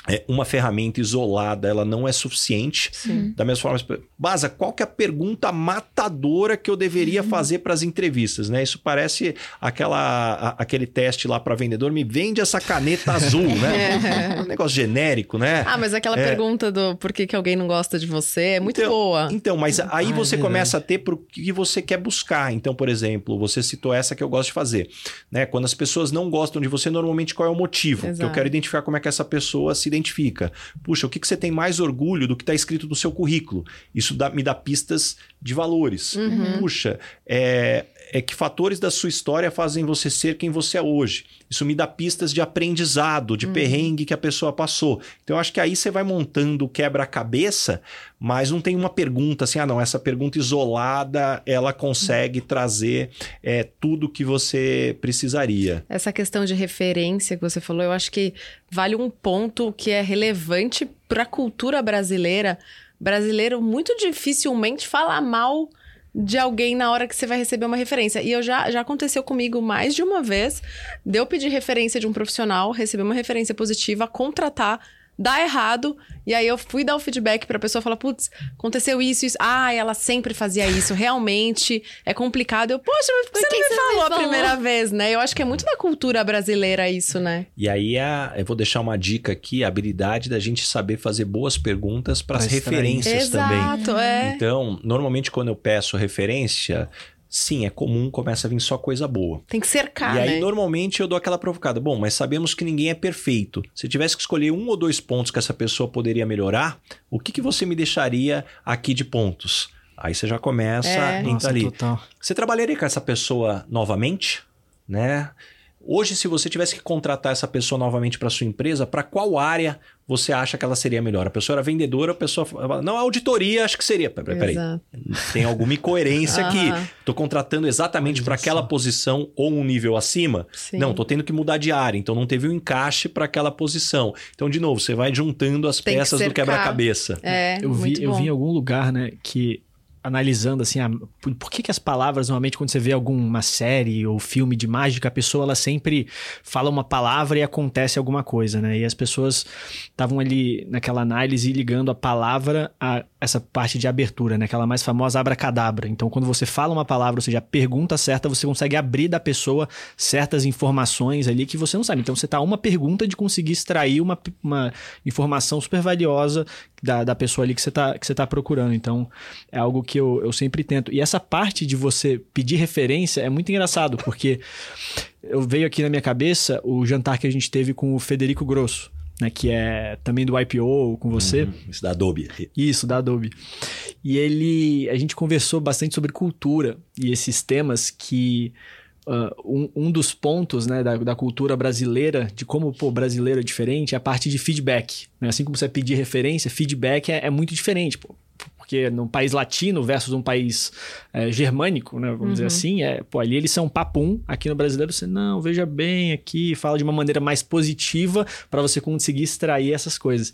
é, uma ferramenta isolada ela não é suficiente. Sim. Da mesma forma, Baza, qual que é a pergunta matadora que eu deveria uhum. fazer para as entrevistas? Né? Isso parece aquela, a, aquele teste lá para vendedor, me vende essa caneta azul, né? É. Um negócio genérico, né? Ah, mas aquela é. pergunta do por que, que alguém não gosta de você é muito então, boa. Então, mas aí ah, você começa a ter para o que você quer buscar. Então, por exemplo, você citou essa que eu gosto de fazer. Né? Quando as pessoas não gostam de você, normalmente qual é o motivo? Exato. Que eu quero identificar como é que essa pessoa se identifica. Puxa, o que, que você tem mais orgulho do que está escrito no seu currículo? Isso dá, me dá pistas de valores. Uhum. Puxa, é, é que fatores da sua história fazem você ser quem você é hoje. Isso me dá pistas de aprendizado, de uhum. perrengue que a pessoa passou. Então, eu acho que aí você vai montando quebra-cabeça, mas não tem uma pergunta assim, ah, não, essa pergunta isolada, ela consegue uhum. trazer é, tudo que você precisaria. Essa questão de referência que você falou, eu acho que vale um ponto que é relevante para a cultura brasileira. Brasileiro muito dificilmente fala mal de alguém na hora que você vai receber uma referência. E eu já, já aconteceu comigo mais de uma vez, de eu pedir referência de um profissional, receber uma referência positiva, contratar dá errado. E aí eu fui dar o feedback pra pessoa falar, putz, aconteceu isso, isso. Ah, ela sempre fazia isso, realmente é complicado. Eu, poxa, mas por que você não me falou a primeira vez, né? Eu acho que é muito da cultura brasileira isso, né? E aí a, eu vou deixar uma dica aqui, a habilidade da gente saber fazer boas perguntas para as referências Exato, também. Exato, é. Então, normalmente quando eu peço referência, sim, é comum, começa a vir só coisa boa. Tem que cercar, E aí, né? normalmente, eu dou aquela provocada. Bom, mas sabemos que ninguém é perfeito. Se tivesse que escolher um ou dois pontos que essa pessoa poderia melhorar, o que, que você me deixaria aqui de pontos? Aí você já começa é. a entrar Nossa, ali. Total. Você trabalharia com essa pessoa novamente? Né? Hoje, se você tivesse que contratar essa pessoa novamente para sua empresa, para qual área você acha que ela seria melhor? A pessoa era vendedora, a pessoa fala, não, auditoria acho que seria. Peraí, peraí. tem alguma incoerência aqui. Estou contratando exatamente para aquela posição ou um nível acima? Sim. Não, estou tendo que mudar de área, então não teve um encaixe para aquela posição. Então, de novo, você vai juntando as tem peças que do quebra-cabeça. É, eu vi, eu vi em algum lugar, né, que analisando assim, a, por que, que as palavras, normalmente, quando você vê alguma série ou filme de mágica, a pessoa ela sempre fala uma palavra e acontece alguma coisa, né? E as pessoas estavam ali naquela análise ligando a palavra a essa parte de abertura, né? Aquela mais famosa abracadabra. Então, quando você fala uma palavra, ou seja, a pergunta certa, você consegue abrir da pessoa certas informações ali que você não sabe. Então, você está uma pergunta de conseguir extrair uma, uma informação super valiosa da, da pessoa ali que você está que você tá procurando. Então, é algo que eu, eu sempre tento. E essa parte de você pedir referência é muito engraçado, porque eu veio aqui na minha cabeça o jantar que a gente teve com o Federico Grosso. Né, que é também do IPO com você. Uhum, isso da Adobe. Isso, da Adobe. E ele. A gente conversou bastante sobre cultura e esses temas que uh, um, um, dos pontos né, da, da, cultura brasileira, de como o brasileiro é diferente, é a parte de feedback. Né? Assim como você pedir referência, feedback é, é muito diferente. Pô porque num país latino versus um país é, germânico, né, vamos uhum. dizer assim, é, pô, ali eles são papum, aqui no brasileiro você, não, veja bem aqui, fala de uma maneira mais positiva para você conseguir extrair essas coisas.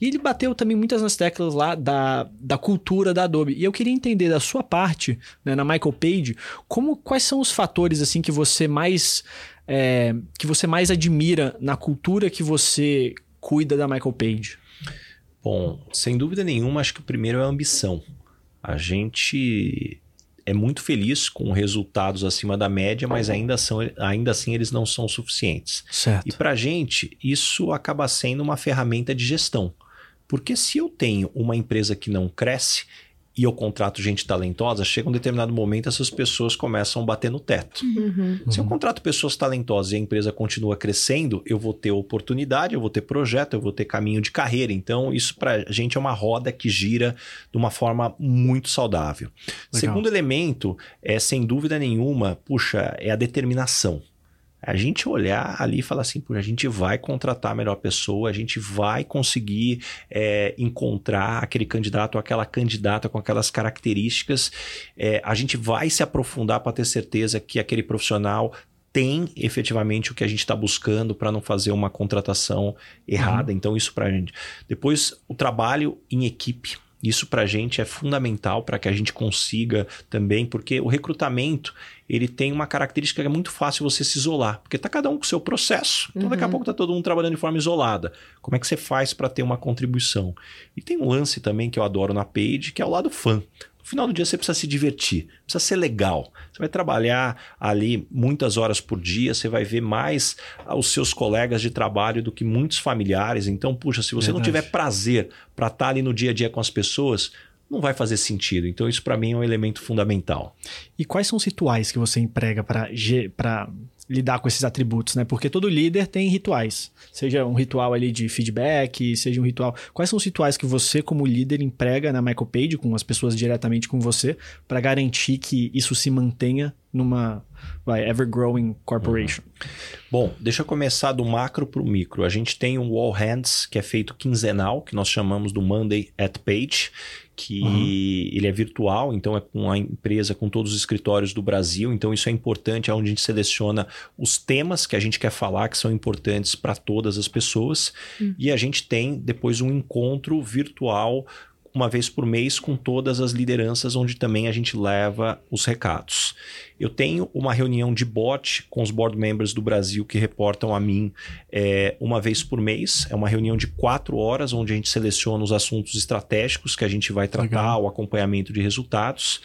E ele bateu também muitas nas teclas lá da, da cultura da Adobe. E eu queria entender da sua parte, né, na Michael Page, como, quais são os fatores assim que você mais... É, que você mais admira na cultura que você cuida da Michael Page? Bom, sem dúvida nenhuma, acho que o primeiro é a ambição. A gente é muito feliz com resultados acima da média, mas ainda, são, ainda assim eles não são suficientes. Certo. E para a gente, isso acaba sendo uma ferramenta de gestão. Porque se eu tenho uma empresa que não cresce, e eu contrato gente talentosa, chega um determinado momento essas pessoas começam a bater no teto. Uhum. Se eu contrato pessoas talentosas e a empresa continua crescendo, eu vou ter oportunidade, eu vou ter projeto, eu vou ter caminho de carreira. Então, isso para a gente é uma roda que gira de uma forma muito saudável. Legal. Segundo elemento, é sem dúvida nenhuma, puxa, é a determinação a gente olhar ali e falar assim, a gente vai contratar a melhor pessoa, a gente vai conseguir é, encontrar aquele candidato ou aquela candidata com aquelas características, é, a gente vai se aprofundar para ter certeza que aquele profissional tem efetivamente o que a gente está buscando para não fazer uma contratação errada. Uhum. Então, isso para a gente. Depois, o trabalho em equipe. Isso para a gente é fundamental para que a gente consiga também, porque o recrutamento ele tem uma característica que é muito fácil você se isolar, porque está cada um com o seu processo. Então, daqui a uhum. pouco está todo mundo trabalhando de forma isolada. Como é que você faz para ter uma contribuição? E tem um lance também que eu adoro na Page, que é o lado fã. No final do dia você precisa se divertir, precisa ser legal. Você vai trabalhar ali muitas horas por dia, você vai ver mais os seus colegas de trabalho do que muitos familiares. Então, puxa, se você Verdade. não tiver prazer para estar tá ali no dia a dia com as pessoas, não vai fazer sentido. Então, isso para mim é um elemento fundamental. E quais são os rituais que você emprega para lidar com esses atributos, né? Porque todo líder tem rituais. Seja um ritual ali de feedback, seja um ritual. Quais são os rituais que você, como líder, emprega na Michael Page, com as pessoas diretamente com você, para garantir que isso se mantenha numa vai, ever-growing corporation? Uhum. Bom, deixa eu começar do macro para o micro. A gente tem um All Hands que é feito quinzenal, que nós chamamos do Monday at Page, que uhum. ele é virtual, então é com a empresa, com todos os escritórios do Brasil. Então isso é importante, é onde a gente seleciona os temas que a gente quer falar, que são importantes para todas as pessoas. Uhum. E a gente tem depois um encontro virtual uma vez por mês com todas as lideranças, onde também a gente leva os recados. Eu tenho uma reunião de bot com os board members do Brasil que reportam a mim é, uma vez por mês. É uma reunião de quatro horas, onde a gente seleciona os assuntos estratégicos que a gente vai tratar, Legal. o acompanhamento de resultados.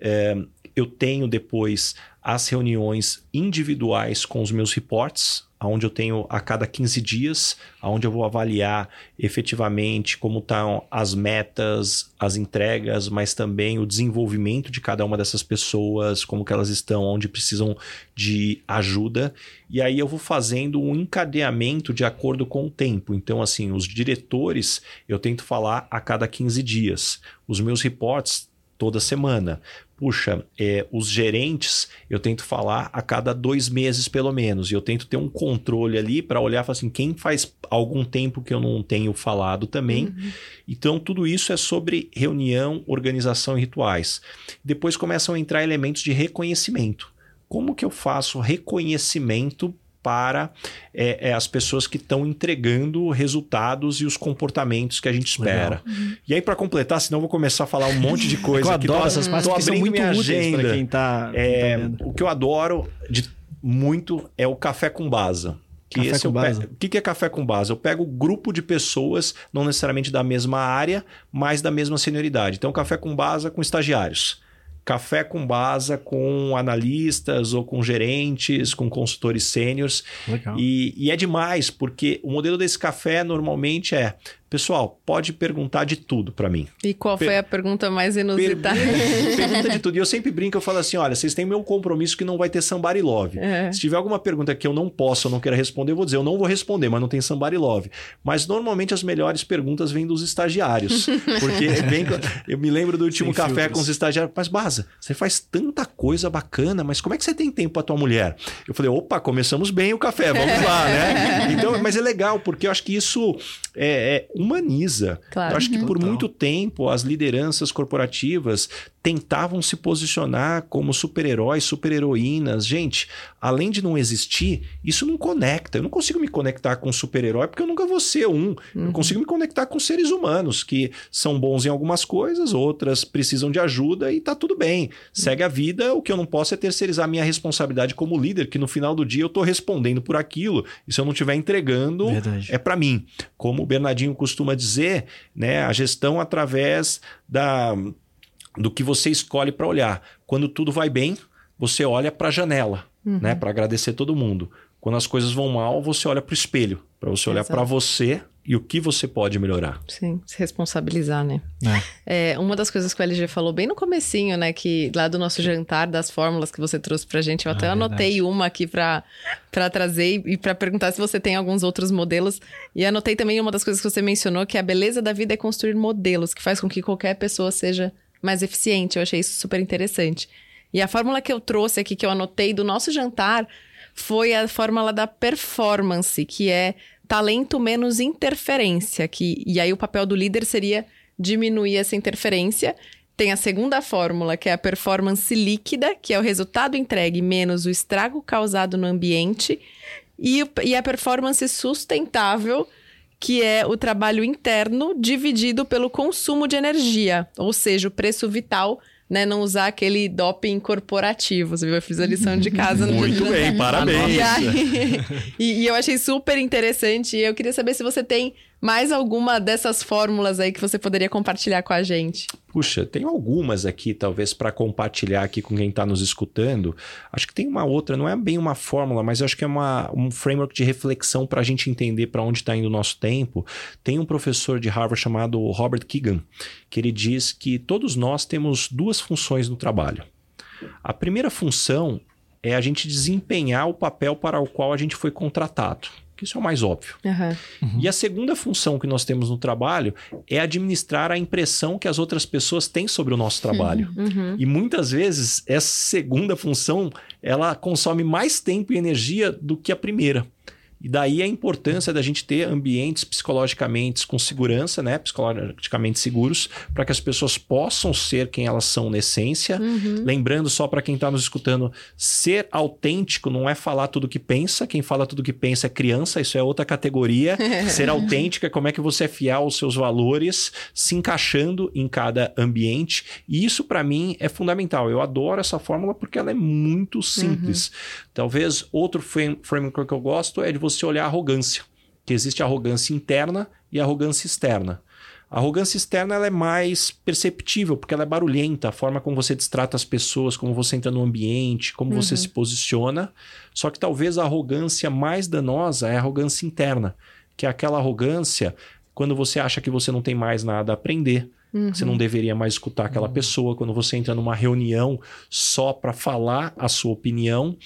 É, eu tenho depois as reuniões individuais com os meus reports, onde eu tenho a cada 15 dias, onde eu vou avaliar efetivamente como estão as metas, as entregas, mas também o desenvolvimento de cada uma dessas pessoas, como que elas estão, onde precisam de ajuda. E aí eu vou fazendo um encadeamento de acordo com o tempo. Então, assim, os diretores eu tento falar a cada 15 dias. Os meus reports toda semana puxa, é, os gerentes eu tento falar a cada dois meses pelo menos, e eu tento ter um controle ali para olhar e falar assim, quem faz algum tempo que eu não tenho falado também. Uhum. Então, tudo isso é sobre reunião, organização e rituais. Depois começam a entrar elementos de reconhecimento. Como que eu faço reconhecimento para é, é, as pessoas que estão entregando resultados e os comportamentos que a gente espera. Uhum. E aí, para completar, senão eu vou começar a falar um monte de coisa. eu adoro essas partes que são muito úteis para quem está é, O que eu adoro de muito é o café com base. Que café com base. Pego, o que é café com base? Eu pego grupo de pessoas, não necessariamente da mesma área, mas da mesma senioridade. Então, café com base com estagiários café com base com analistas ou com gerentes, com consultores sêniores. E, e, é demais, porque o modelo desse café normalmente é Pessoal, pode perguntar de tudo para mim. E qual foi a pergunta mais inusitada? Per pergunta de tudo. E eu sempre brinco, eu falo assim: olha, vocês têm meu compromisso que não vai ter somebody love. É. Se tiver alguma pergunta que eu não posso ou não queira responder, eu vou dizer, eu não vou responder, mas não tem somebody love. Mas normalmente as melhores perguntas vêm dos estagiários. Porque vem, eu me lembro do último Sem café filtros. com os estagiários. Mas, Baza, você faz tanta coisa bacana, mas como é que você tem tempo pra tua mulher? Eu falei, opa, começamos bem o café, vamos lá, né? Então, mas é legal, porque eu acho que isso é, é humaniza. Claro. Eu acho que por muito tempo as lideranças corporativas tentavam se posicionar como super-heróis, super-heroínas. Gente, além de não existir, isso não conecta. Eu não consigo me conectar com um super-herói porque eu nunca vou ser um. Uhum. Eu consigo me conectar com seres humanos que são bons em algumas coisas, outras precisam de ajuda e tá tudo bem. Segue a vida. O que eu não posso é terceirizar a minha responsabilidade como líder, que no final do dia eu tô respondendo por aquilo. E se eu não estiver entregando, Verdade. é para mim. Como o Bernardinho costuma dizer, né, a gestão através da do que você escolhe para olhar. Quando tudo vai bem, você olha para a janela, uhum. né, para agradecer todo mundo. Quando as coisas vão mal, você olha para o espelho, para você olhar para você e o que você pode melhorar. Sim, se responsabilizar, né? É. É, uma das coisas que o LG falou bem no comecinho, né? Que lá do nosso jantar, das fórmulas que você trouxe pra gente, eu ah, até anotei verdade. uma aqui pra, pra trazer e pra perguntar se você tem alguns outros modelos. E anotei também uma das coisas que você mencionou, que a beleza da vida é construir modelos, que faz com que qualquer pessoa seja mais eficiente. Eu achei isso super interessante. E a fórmula que eu trouxe aqui, que eu anotei do nosso jantar, foi a fórmula da performance, que é talento menos interferência. Que, e aí o papel do líder seria diminuir essa interferência. Tem a segunda fórmula, que é a performance líquida, que é o resultado entregue menos o estrago causado no ambiente. E, e a performance sustentável, que é o trabalho interno dividido pelo consumo de energia, ou seja, o preço vital né, não usar aquele doping corporativo. Você viu? Eu fiz a lição de casa. Muito bem, parabéns. E, aí, e, e, eu achei super interessante. E eu queria saber se você tem mais alguma dessas fórmulas aí que você poderia compartilhar com a gente? Puxa, tem algumas aqui, talvez, para compartilhar aqui com quem está nos escutando. Acho que tem uma outra, não é bem uma fórmula, mas acho que é uma, um framework de reflexão para a gente entender para onde está indo o nosso tempo. Tem um professor de Harvard chamado Robert Keegan, que ele diz que todos nós temos duas funções no trabalho. A primeira função é a gente desempenhar o papel para o qual a gente foi contratado que isso é o mais óbvio. Uhum. Uhum. E a segunda função que nós temos no trabalho é administrar a impressão que as outras pessoas têm sobre o nosso trabalho. Uhum. E muitas vezes essa segunda função ela consome mais tempo e energia do que a primeira. E daí a importância da gente ter ambientes psicologicamente com segurança, né? Psicologicamente seguros, para que as pessoas possam ser quem elas são na essência. Uhum. Lembrando só para quem está nos escutando, ser autêntico não é falar tudo que pensa. Quem fala tudo que pensa é criança, isso é outra categoria. ser autêntico é como é que você é fiel aos seus valores, se encaixando em cada ambiente. E isso para mim é fundamental. Eu adoro essa fórmula porque ela é muito simples. Uhum. Talvez outro framework que eu gosto é de você você olhar a arrogância, que existe arrogância interna e arrogância externa. A arrogância externa ela é mais perceptível, porque ela é barulhenta, a forma como você destrata as pessoas, como você entra no ambiente, como uhum. você se posiciona. Só que talvez a arrogância mais danosa é a arrogância interna, que é aquela arrogância quando você acha que você não tem mais nada a aprender, Uhum. Você não deveria mais escutar aquela uhum. pessoa quando você entra numa reunião só para falar a sua opinião.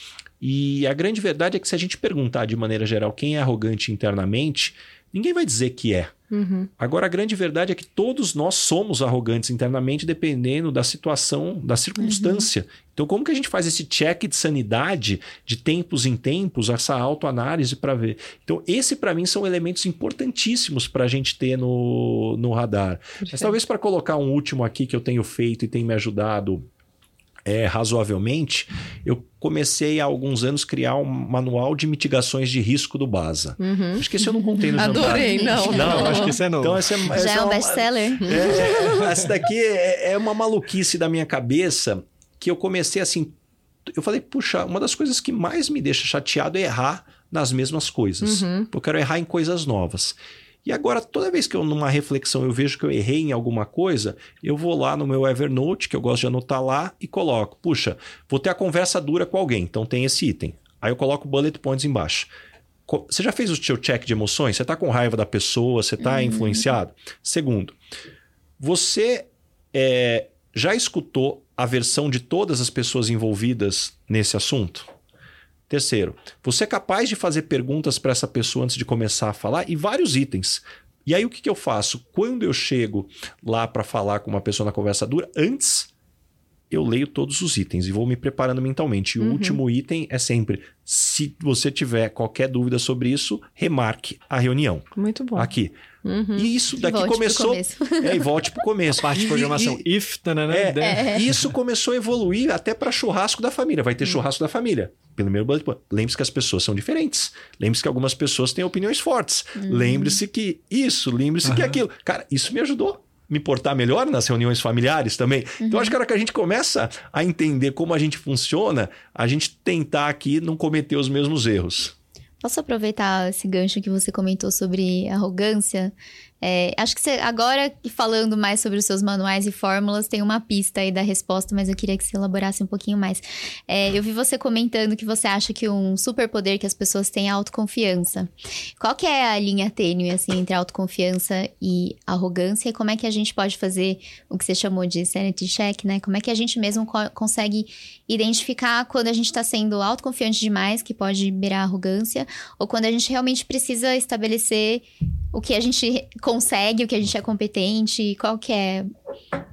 E a grande verdade é que se a gente perguntar de maneira geral quem é arrogante internamente, ninguém vai dizer que é. Uhum. Agora, a grande verdade é que todos nós somos arrogantes internamente, dependendo da situação, da circunstância. Uhum. Então, como que a gente faz esse check de sanidade de tempos em tempos, essa autoanálise para ver? Então, esse para mim são elementos importantíssimos para a gente ter no, no radar. Perfeito. Mas talvez para colocar um último aqui que eu tenho feito e tem me ajudado é, razoavelmente, eu comecei há alguns anos criar um manual de mitigações de risco do BASA. Uhum. Acho que esse eu não contei no Adorei, jantar. não. Não, acho que esse é novo. Então, essa é, Já é, é um best-seller? É, essa daqui é, é uma maluquice da minha cabeça que eu comecei assim... Eu falei, puxa, uma das coisas que mais me deixa chateado é errar nas mesmas coisas. Uhum. Eu quero errar em coisas novas. E agora, toda vez que eu, numa reflexão, eu vejo que eu errei em alguma coisa, eu vou lá no meu Evernote, que eu gosto de anotar lá, e coloco: puxa, vou ter a conversa dura com alguém, então tem esse item. Aí eu coloco bullet points embaixo. Você já fez o seu check de emoções? Você está com raiva da pessoa? Você está uhum. influenciado? Segundo, você é, já escutou a versão de todas as pessoas envolvidas nesse assunto? Terceiro, você é capaz de fazer perguntas para essa pessoa antes de começar a falar? E vários itens. E aí o que, que eu faço? Quando eu chego lá para falar com uma pessoa na conversa dura, antes eu leio todos os itens e vou me preparando mentalmente. E uhum. o último item é sempre: se você tiver qualquer dúvida sobre isso, remarque a reunião. Muito bom. Aqui. Uhum. E isso daqui e começou. É, e volte para o começo. Parte de programação. E, if, tanana, é, é. Isso começou a evoluir até para churrasco da família. Vai ter uhum. churrasco da família. Primeiro Lembre-se que as pessoas são diferentes. Lembre-se que algumas pessoas têm opiniões fortes. Uhum. Lembre-se que isso, lembre-se que aquilo. Cara, isso me ajudou me portar melhor nas reuniões familiares também. Uhum. Então, acho que a hora que a gente começa a entender como a gente funciona, a gente tentar aqui não cometer os mesmos erros. Posso aproveitar esse gancho que você comentou sobre arrogância? É, acho que você, agora falando mais sobre os seus manuais e fórmulas, tem uma pista aí da resposta, mas eu queria que você elaborasse um pouquinho mais. É, eu vi você comentando que você acha que um superpoder que as pessoas têm é a autoconfiança. Qual que é a linha tênue, assim, entre autoconfiança e arrogância? E como é que a gente pode fazer o que você chamou de sanity check, né? Como é que a gente mesmo co consegue identificar quando a gente está sendo autoconfiante demais, que pode beirar arrogância, ou quando a gente realmente precisa estabelecer o que a gente consegue, o que a gente é competente, qual que é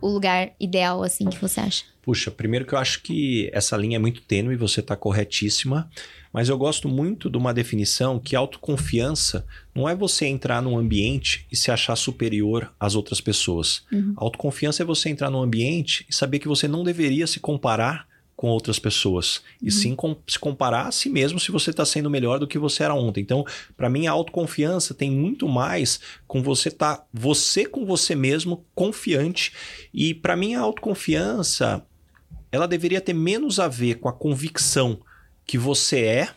o lugar ideal, assim, que você acha? Puxa, primeiro que eu acho que essa linha é muito tênue, você está corretíssima, mas eu gosto muito de uma definição que autoconfiança não é você entrar num ambiente e se achar superior às outras pessoas. Uhum. Autoconfiança é você entrar num ambiente e saber que você não deveria se comparar com outras pessoas. Uhum. E sim com, se comparar a si mesmo se você está sendo melhor do que você era ontem. Então, para mim, a autoconfiança tem muito mais com você estar, tá, você com você mesmo, confiante. E para mim, a autoconfiança, ela deveria ter menos a ver com a convicção que você é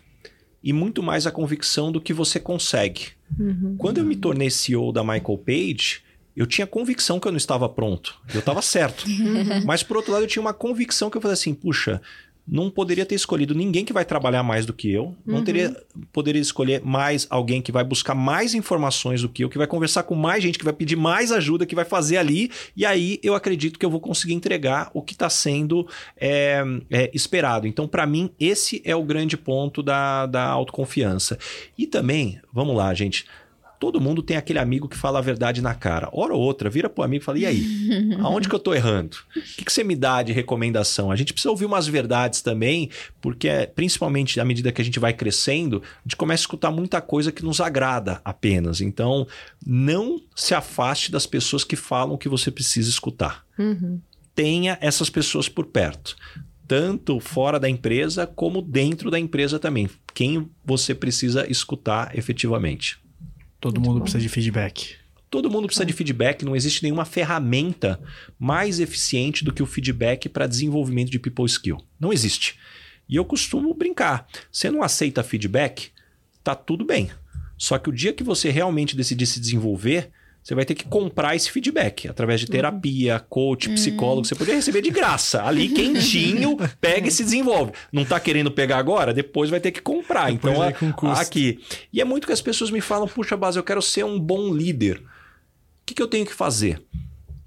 e muito mais a convicção do que você consegue. Uhum. Quando eu me tornei CEO da Michael Page, eu tinha convicção que eu não estava pronto. Eu estava certo. Mas, por outro lado, eu tinha uma convicção que eu falei assim: puxa, não poderia ter escolhido ninguém que vai trabalhar mais do que eu. Não uhum. teria, poderia escolher mais alguém que vai buscar mais informações do que eu, que vai conversar com mais gente, que vai pedir mais ajuda, que vai fazer ali. E aí eu acredito que eu vou conseguir entregar o que está sendo é, é, esperado. Então, para mim, esse é o grande ponto da, da autoconfiança. E também, vamos lá, gente. Todo mundo tem aquele amigo que fala a verdade na cara. Hora ou outra, vira pro amigo e fala: e aí? Aonde que eu tô errando? O que, que você me dá de recomendação? A gente precisa ouvir umas verdades também, porque principalmente à medida que a gente vai crescendo, a gente começa a escutar muita coisa que nos agrada apenas. Então, não se afaste das pessoas que falam o que você precisa escutar. Uhum. Tenha essas pessoas por perto tanto fora da empresa como dentro da empresa também. Quem você precisa escutar efetivamente. Todo Muito mundo bom. precisa de feedback. Todo mundo precisa de feedback, não existe nenhuma ferramenta mais eficiente do que o feedback para desenvolvimento de people skill. Não existe. E eu costumo brincar. Você não aceita feedback, tá tudo bem. Só que o dia que você realmente decidir se desenvolver, você vai ter que comprar esse feedback através de uhum. terapia, coach, psicólogo. Você poderia receber de graça. Ali, quentinho, pega e se desenvolve. Não está querendo pegar agora? Depois vai ter que comprar. Depois então, aqui. E é muito que as pessoas me falam: puxa, base, eu quero ser um bom líder. O que, que eu tenho que fazer?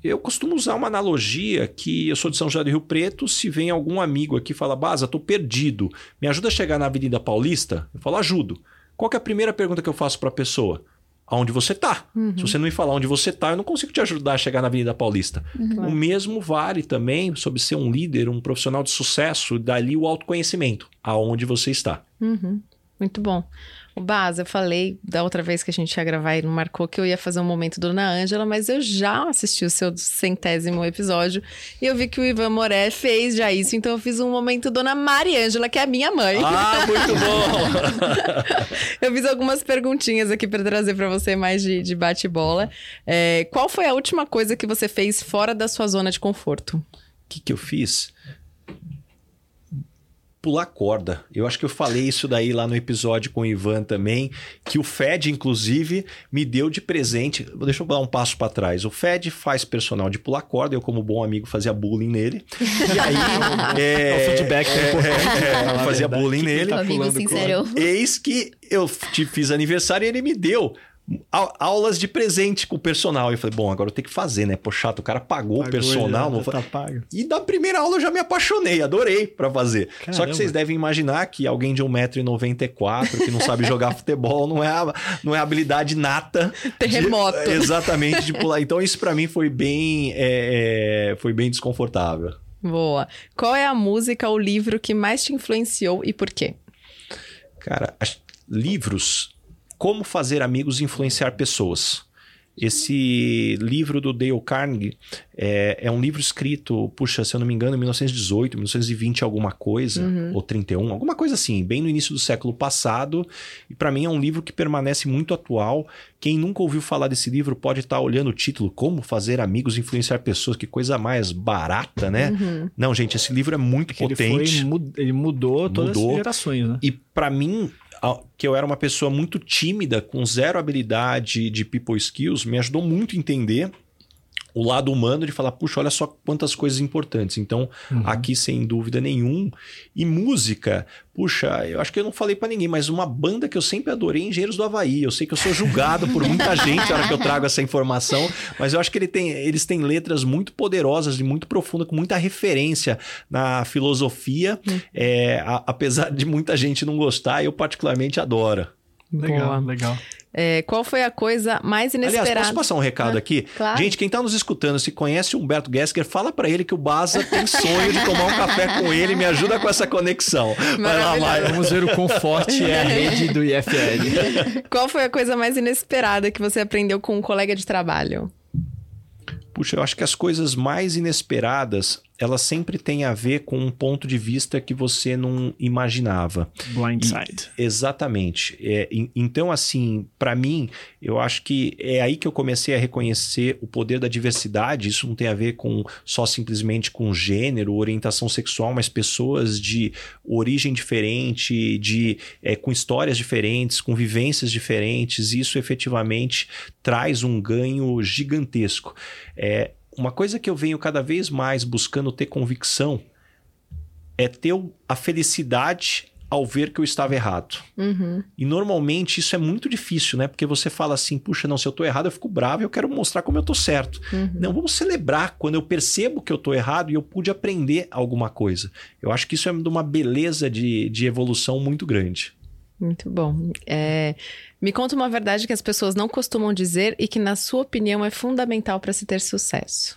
Eu costumo usar uma analogia que eu sou de São José do Rio Preto. Se vem algum amigo aqui e fala, Baza, estou perdido, me ajuda a chegar na Avenida Paulista? Eu falo, ajudo. Qual é a primeira pergunta que eu faço para a pessoa? Aonde você está. Uhum. Se você não me falar onde você está, eu não consigo te ajudar a chegar na Avenida Paulista. Uhum. O mesmo vale também sobre ser um líder, um profissional de sucesso, dali o autoconhecimento, aonde você está. Uhum. Muito bom. O Baz, eu falei da outra vez que a gente ia gravar e não marcou que eu ia fazer um momento Dona Ângela, mas eu já assisti o seu centésimo episódio e eu vi que o Ivan Moré fez já isso, então eu fiz um momento Dona Mariângela, que é a minha mãe. Ah, muito bom! eu fiz algumas perguntinhas aqui para trazer para você mais de, de bate-bola. É, qual foi a última coisa que você fez fora da sua zona de conforto? O que, que eu fiz? Pular corda. Eu acho que eu falei isso daí lá no episódio com o Ivan também, que o Fed, inclusive, me deu de presente. Deixa eu dar um passo para trás. O Fed faz personal de pular corda, eu, como bom amigo, fazia bullying nele. E aí. é, o feedback é, é, é, fazia bullying nele. Tá amigo sincero. Eis que eu fiz aniversário e ele me deu aulas de presente com o personal. E eu falei, bom, agora eu tenho que fazer, né? Pô, chato, o cara pagou, pagou o personal. Já, não já tá pago. E da primeira aula eu já me apaixonei, adorei para fazer. Caramba. Só que vocês devem imaginar que alguém de 1,94m que não sabe jogar futebol não é, não é habilidade nata. Terremoto. De, exatamente, de pular. Então isso para mim foi bem, é, é, foi bem desconfortável. Boa. Qual é a música ou livro que mais te influenciou e por quê? Cara, livros como Fazer Amigos e Influenciar Pessoas. Esse livro do Dale Carnegie é, é, um livro escrito, puxa, se eu não me engano, em 1918, 1920, alguma coisa, uhum. ou 31, alguma coisa assim, bem no início do século passado. E para mim é um livro que permanece muito atual. Quem nunca ouviu falar desse livro pode estar tá olhando o título Como Fazer Amigos e Influenciar Pessoas, que coisa mais barata, né? Uhum. Não, gente, esse livro é muito Porque potente. Ele, foi, ele mudou todas mudou. as gerações, né? E para mim, que eu era uma pessoa muito tímida, com zero habilidade de people skills, me ajudou muito a entender o lado humano de falar, puxa, olha só quantas coisas importantes. Então, uhum. aqui sem dúvida nenhum. E música, puxa, eu acho que eu não falei para ninguém, mas uma banda que eu sempre adorei, Engenheiros do Havaí. Eu sei que eu sou julgado por muita gente na hora que eu trago essa informação, mas eu acho que ele tem, eles têm letras muito poderosas e muito profundas, com muita referência na filosofia. Uhum. É, a, apesar de muita gente não gostar, eu particularmente adoro. Legal, Boa. legal. É, qual foi a coisa mais inesperada? Aliás, posso passar um recado ah, aqui? Claro. Gente, quem está nos escutando, se conhece o Humberto Gessinger, fala para ele que o Baza tem sonho de tomar um café com ele, me ajuda com essa conexão. Vai lá, Maia. Vamos ver o quão forte é a rede do IFL. Qual foi a coisa mais inesperada que você aprendeu com um colega de trabalho? Puxa, eu acho que as coisas mais inesperadas ela sempre tem a ver com um ponto de vista que você não imaginava. Blindside. E, exatamente. É, então, assim, para mim, eu acho que é aí que eu comecei a reconhecer o poder da diversidade. Isso não tem a ver com só simplesmente com gênero, orientação sexual, mas pessoas de origem diferente, de é, com histórias diferentes, com vivências diferentes. Isso efetivamente traz um ganho gigantesco. É, uma coisa que eu venho cada vez mais buscando ter convicção é ter a felicidade ao ver que eu estava errado. Uhum. E normalmente isso é muito difícil, né? Porque você fala assim, puxa, não, se eu estou errado, eu fico bravo e eu quero mostrar como eu estou certo. Uhum. Não, vamos celebrar quando eu percebo que eu estou errado e eu pude aprender alguma coisa. Eu acho que isso é de uma beleza de, de evolução muito grande. Muito bom. É, me conta uma verdade que as pessoas não costumam dizer e que, na sua opinião, é fundamental para se ter sucesso.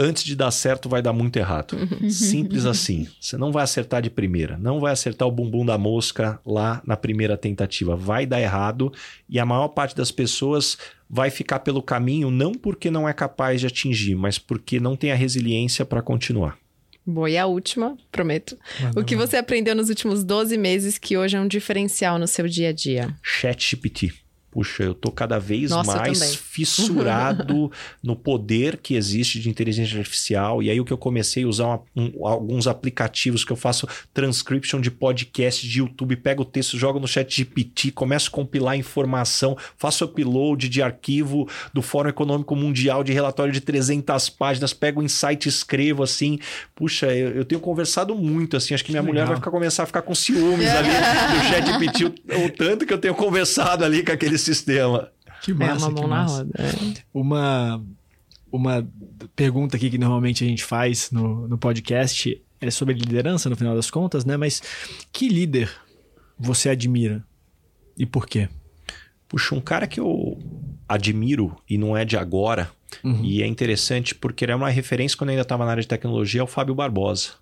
Antes de dar certo, vai dar muito errado. Uhum. Simples assim. Você não vai acertar de primeira. Não vai acertar o bumbum da mosca lá na primeira tentativa. Vai dar errado e a maior parte das pessoas vai ficar pelo caminho não porque não é capaz de atingir, mas porque não tem a resiliência para continuar. Boa, e a última, prometo. o que você aprendeu nos últimos 12 meses que hoje é um diferencial no seu dia a dia? ChatGPT. Puxa, eu tô cada vez Nossa, mais fissurado no poder que existe de inteligência artificial. E aí o que eu comecei a usar uma, um, alguns aplicativos que eu faço transcription de podcast de YouTube, pego o texto, jogo no chat GPT, começo a compilar informação, faço upload de arquivo do Fórum Econômico Mundial de relatório de 300 páginas, pego o insight e escrevo assim. Puxa, eu, eu tenho conversado muito assim, acho que minha que mulher vai ficar, começar a ficar com ciúmes ali do chat GPT, o, o tanto que eu tenho conversado ali com aquele sistema. Que massa, é uma mão na roda. É. Uma, uma pergunta aqui que normalmente a gente faz no, no podcast é sobre liderança, no final das contas, né? Mas que líder você admira e por quê? Puxa, um cara que eu admiro e não é de agora, uhum. e é interessante porque ele é uma referência quando eu ainda estava na área de tecnologia, é o Fábio Barbosa.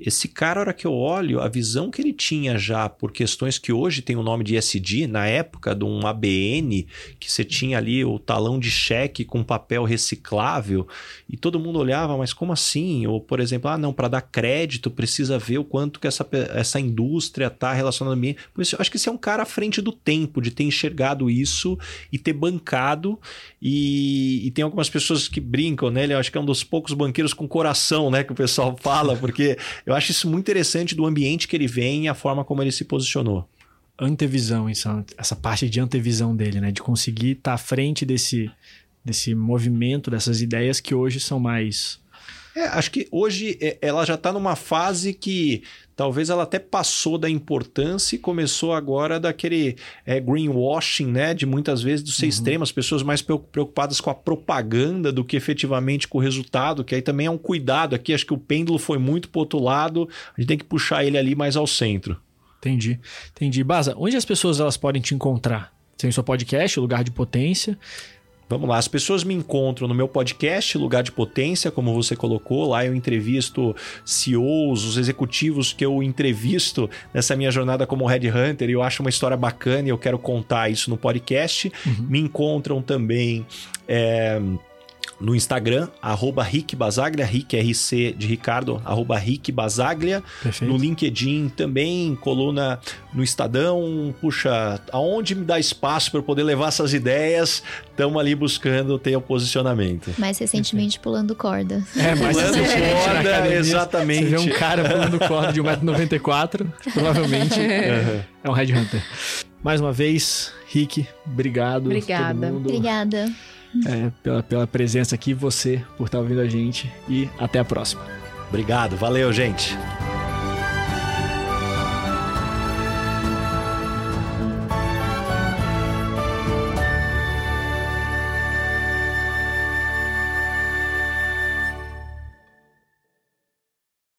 Esse cara, a hora que eu olho, a visão que ele tinha já por questões que hoje tem o nome de SD, na época de um ABN, que você tinha ali o talão de cheque com papel reciclável, e todo mundo olhava, mas como assim? Ou, por exemplo, ah, não, para dar crédito precisa ver o quanto que essa, essa indústria está relacionada a mim. Por isso, eu acho que esse é um cara à frente do tempo, de ter enxergado isso e ter bancado. E, e tem algumas pessoas que brincam, né? Ele acho que é um dos poucos banqueiros com coração, né? Que o pessoal fala, porque eu acho isso muito interessante do ambiente que ele vem e a forma como ele se posicionou. Antevisão, essa, essa parte de antevisão dele, né? De conseguir estar tá à frente desse, desse movimento, dessas ideias que hoje são mais. É, acho que hoje é, ela já está numa fase que talvez ela até passou da importância e começou agora daquele é, greenwashing, né? De muitas vezes do ser uhum. extremo, as pessoas mais preocupadas com a propaganda do que efetivamente com o resultado, que aí também é um cuidado. Aqui acho que o pêndulo foi muito para outro lado, a gente tem que puxar ele ali mais ao centro. Entendi, entendi. Baza, onde as pessoas elas podem te encontrar? Tem o seu podcast, Lugar de Potência. Vamos lá, as pessoas me encontram no meu podcast Lugar de Potência, como você colocou. Lá eu entrevisto CEOs, os executivos que eu entrevisto nessa minha jornada como Red Hunter. E eu acho uma história bacana e eu quero contar isso no podcast. Uhum. Me encontram também. É no Instagram, arroba Rick Basaglia, Rick RC de Ricardo, arroba Rick Basaglia. Perfeito. No LinkedIn também, coluna no Estadão. Puxa, aonde me dá espaço para eu poder levar essas ideias? Estamos ali buscando ter o posicionamento. Mais recentemente pulando corda. É, mais pulando corda, exatamente. Você vê um cara pulando corda de 1,94m, provavelmente é um Red Hunter. Mais uma vez, Rick, obrigado. Obrigada. Obrigada é, pela, pela presença aqui, você por estar ouvindo a gente e até a próxima. Obrigado, valeu, gente.